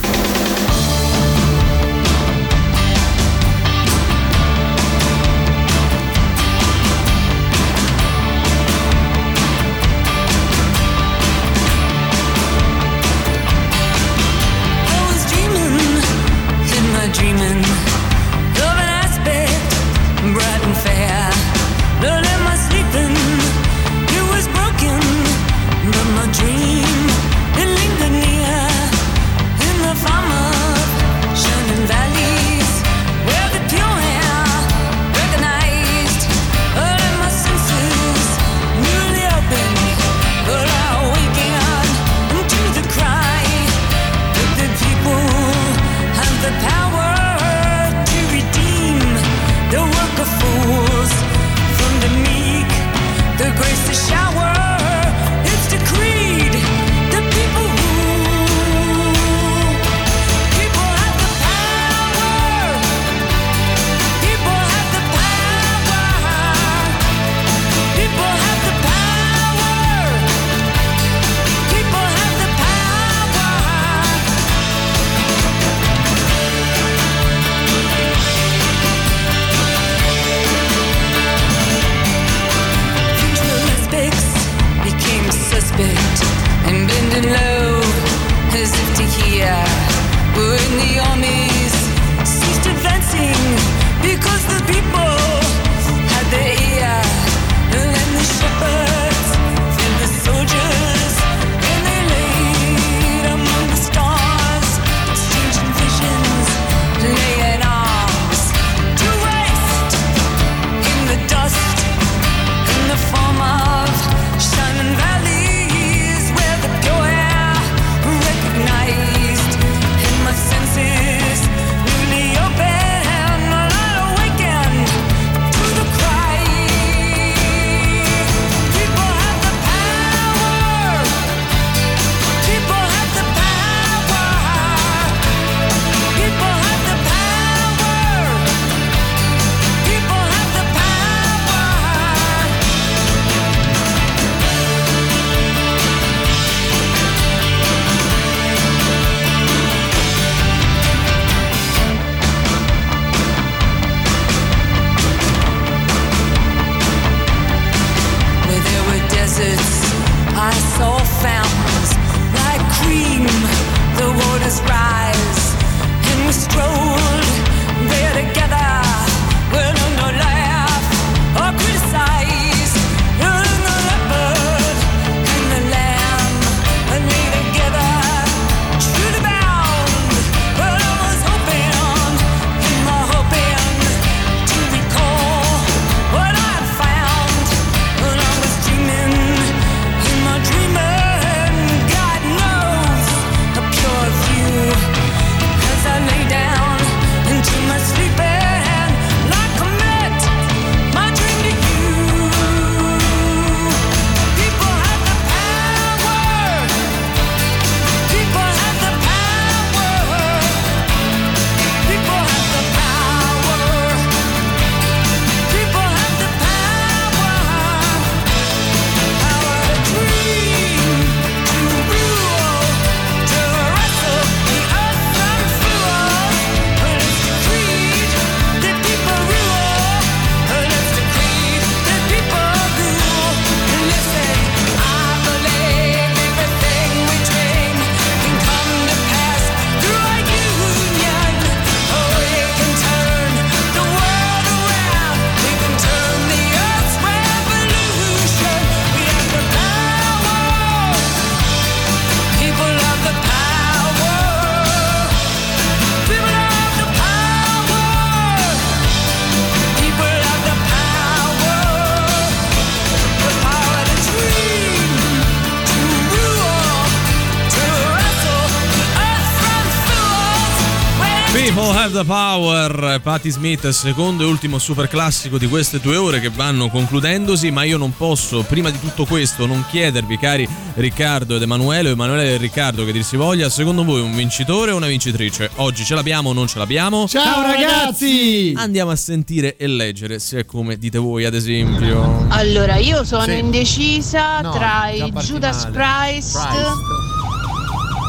The power, Patti Smith, secondo e ultimo super classico di queste due ore che vanno concludendosi, ma io non posso, prima di tutto questo, non chiedervi, cari Riccardo ed Emanuele, o Emanuele e Riccardo che dir si voglia, secondo voi un vincitore o una vincitrice? Oggi ce l'abbiamo o non ce l'abbiamo? Ciao ragazzi! Andiamo a sentire e leggere, se è come dite voi, ad esempio. Allora, io sono Sì. indecisa No, tra i Judas male. Priest,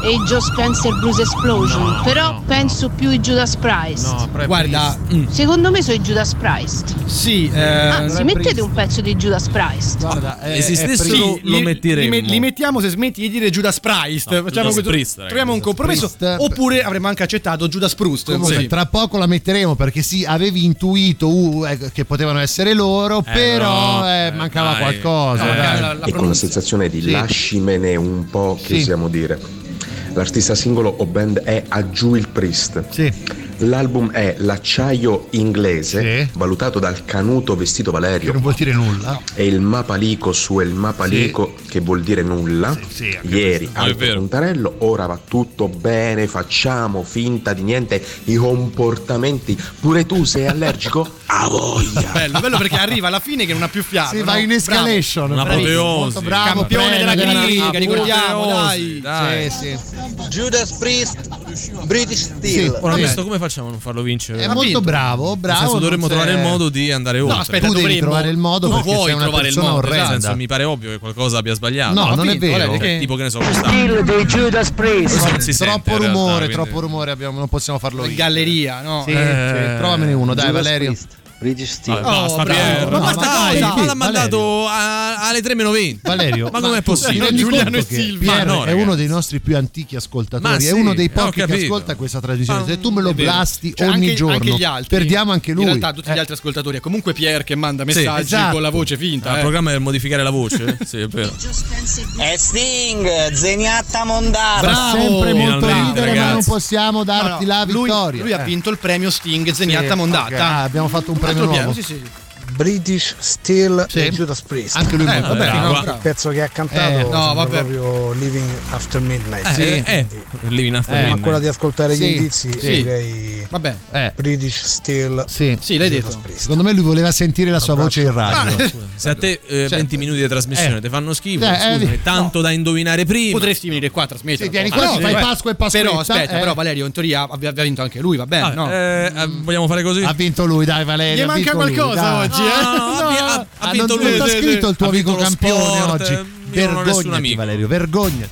e i Joe Spencer Blues Explosion. Però penso più i Judas Priest. Guarda, mm, Secondo me sono i Judas Priest. sì, eh, Anzi, mettete un pezzo di Judas Priest. Guarda, eh, esistessero, sì, lo li- metteremmo. Li, li mettiamo se smetti di dire Judas Priest. Facciamo Judas questo- Priest, ragazzi, troviamo un compromesso. Priest. Oppure avremmo anche accettato Judas Proust. Comunque, Sì. tra poco la metteremo perché sì, avevi intuito uh, eh, che potevano essere loro, Eh, però no, eh, eh, mancava dai. qualcosa. No, dai. la- la e con la sensazione di Sì. lascimene un po' che Sì. dire. L'artista singolo o band è A Giù il Priest. L'album è L'acciaio inglese, valutato dal canuto vestito Valerio. Che non vuol dire nulla. E il Mapalico su El Mapalico, che vuol dire nulla. Ieri No, è al. Puntarello, ora va tutto bene, facciamo finta di niente. I comportamenti. Pure tu sei allergico? A voglia! Bello, bello perché arriva alla fine che non ha più fiato. Sì, no? va in escalation. Bravo. Molto bravo, Campione della critica, ricordiamo, apoteosi, dai. Sì, sì. Judas Priest, British Sì, Ora sì. questo come facciamo a non farlo vincere? È molto vinto. bravo, bravo. senso, dovremmo trovare il modo di andare oltre. aspetta, tu devi dovremmo- trovare il modo tu perché vuoi sei una trovare il persona modo, orrenda. Nel senso, mi pare ovvio che qualcosa abbia sbagliato. No, Ha non è vinto, vero. guarda, Che- Tipo che ne so, quest'anno. Still dei Judas Priest. Non si sente, troppo realtà, rumore, quindi- troppo rumore abbiamo, non possiamo farlo In galleria, no? Sì, Eh, sì, trovamene uno, dai, Valerio. British Steel. Basta, Oh, bravo. Pier. Ma basta dai, cosa? ma l'ha mandato a- alle 3 meno 20. Valerio, ma com'è possibile? Giuliano e che Silvia. Pier no, è uno dei nostri più antichi ascoltatori, Ma è sì, uno dei eh, pochi che ascolta questa trasmissione. Ma- Se tu me lo è blasti Cioè, ogni anche, giorno, anche gli altri. perdiamo anche lui. In realtà tutti Eh. gli altri ascoltatori. È comunque Pier che manda Sì, messaggi esatto. con la voce finta. Ah, il eh. programma è modificare la voce? sì, è vero. E Sting, Zeniatta Mondara. Fa sempre molto ridere, ma non possiamo darti la vittoria. Lui, ha Eh. vinto il premio Sting Zeniatta Sì, Mondata. Ah, abbiamo fatto un premio nuovo. piano, sì, sì. British Steel Sì. e Judas Priest. Anche lui Eh, vabbè, bravo. no. Il pezzo che ha cantato Eh, no, vabbè. proprio Living After Midnight. Eh, Sì. eh, eh, Living After Eh, Ma Midnight. quella di ascoltare Sì, gli indizi sì. direi Vabbè. Eh, British Steel sì. Sì, l'hai Judas detto. Priest. Secondo me lui voleva sentire la sua voce in radio. Se a te eh, 20 minuti di trasmissione Eh. ti fanno schifo, Eh, eh, scusami, no. tanto da indovinare prima. Potresti venire qua a trasmettere. Sì, vieni Ah, qua, no, ti fai Pasqua e Pasquetta, Però aspetta, però Valerio in teoria aveva vinto anche lui, va bene, Ah, no? vogliamo fare così? Ha vinto lui, dai Valerio. Gli manca qualcosa oggi, eh? Ha vi- ha- ha vinto non, lui. t'ha scritto il tuo Ha amico campione sport, oggi. nessun Vergognati. Valerio, vergognati.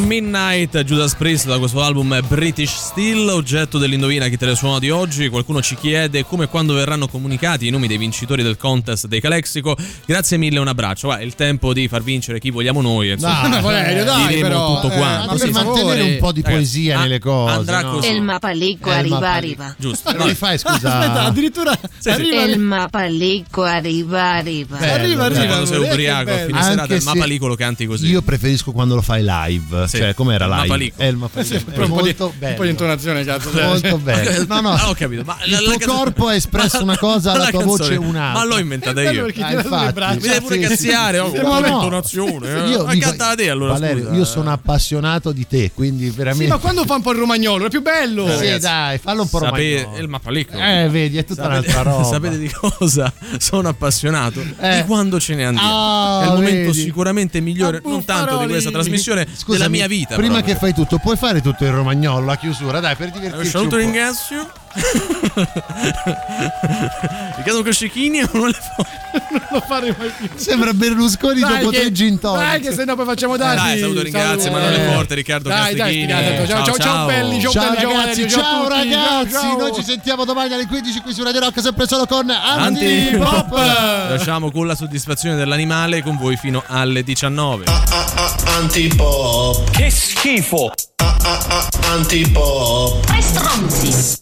Midnight, Judas Priest da questo album British Steel, oggetto dell'indovina chi te le suona di oggi. Qualcuno ci chiede come e quando verranno comunicati i nomi dei vincitori del contest dei Calexico. Grazie mille, un abbraccio. Va, è il tempo di far vincere chi vogliamo noi. insomma. Dai, Valerio, dai, Diremo però, tutto eh, quanto. ma per Sì, mantenere favore. un po' di poesia Ragazzi, nelle cose, Andrà no? così. El mapalico El arriva, mapalico. arriva. Giusto. Non li fai, scusa. Aspetta, addirittura arriva El mapalico arriva, arriva. Bello, Arriva, arriva. Quando sei che ubriaco a fine serata, il se Mapalico lo canti così. Io preferisco quando lo fai live, Sì. cioè com'era Il live? Mapalico. È il Mapalico. Sì, un, po di, molto un po' di intonazione, cazzo. Molto bello. No, no, Ah, ho capito. Ma il tuo corpo ha espresso una cosa, la, tua voce un'altra. Ma l'ho inventata bello io. perché Ah, infatti. Mi devi pure Sì, sì, cazziare, sì, oh, sì. con No, no. l'intonazione. eh. Io Ma te allora, Valerio, scusa. io sono appassionato di te, quindi Sì, veramente. ma quando fa un po' il romagnolo è più bello. Sì, dai, fallo un po' romagnolo. il Mapalico. Eh, vedi, è tutta un'altra roba. sapete di cosa sono appassionato? Eh. Di quando ce ne andiamo. Ah, è il momento sicuramente migliore, Ma non tanto di questa trasmissione, Scusami, della mia vita. Prima proprio. che fai tutto, puoi fare tutto il romagnolo, la chiusura, dai, per Un divertirci. saluto un po'. ringrazio. Riccardo Coscechini non le fa. Non lo fare mai più. Sembra Berlusconi Dai dopo che- tre gin tonic. Dai che se no poi facciamo dati. Dai, saluto ringrazio Saluto. Emanuele Eh. Forte, Riccardo Dai, ciao, ciao, ciao, belli, ciao, Ciao belli, ciao, ragazzi, ciao ciao a tutti, ragazzi, ciao. noi ci sentiamo domani alle 15 qui su Radio Rock, sempre solo con Antipop. Antipop. Lasciamo con la soddisfazione dell'animale con voi fino alle 19. Antipop. Che schifo. Antipop. Tre stronzi.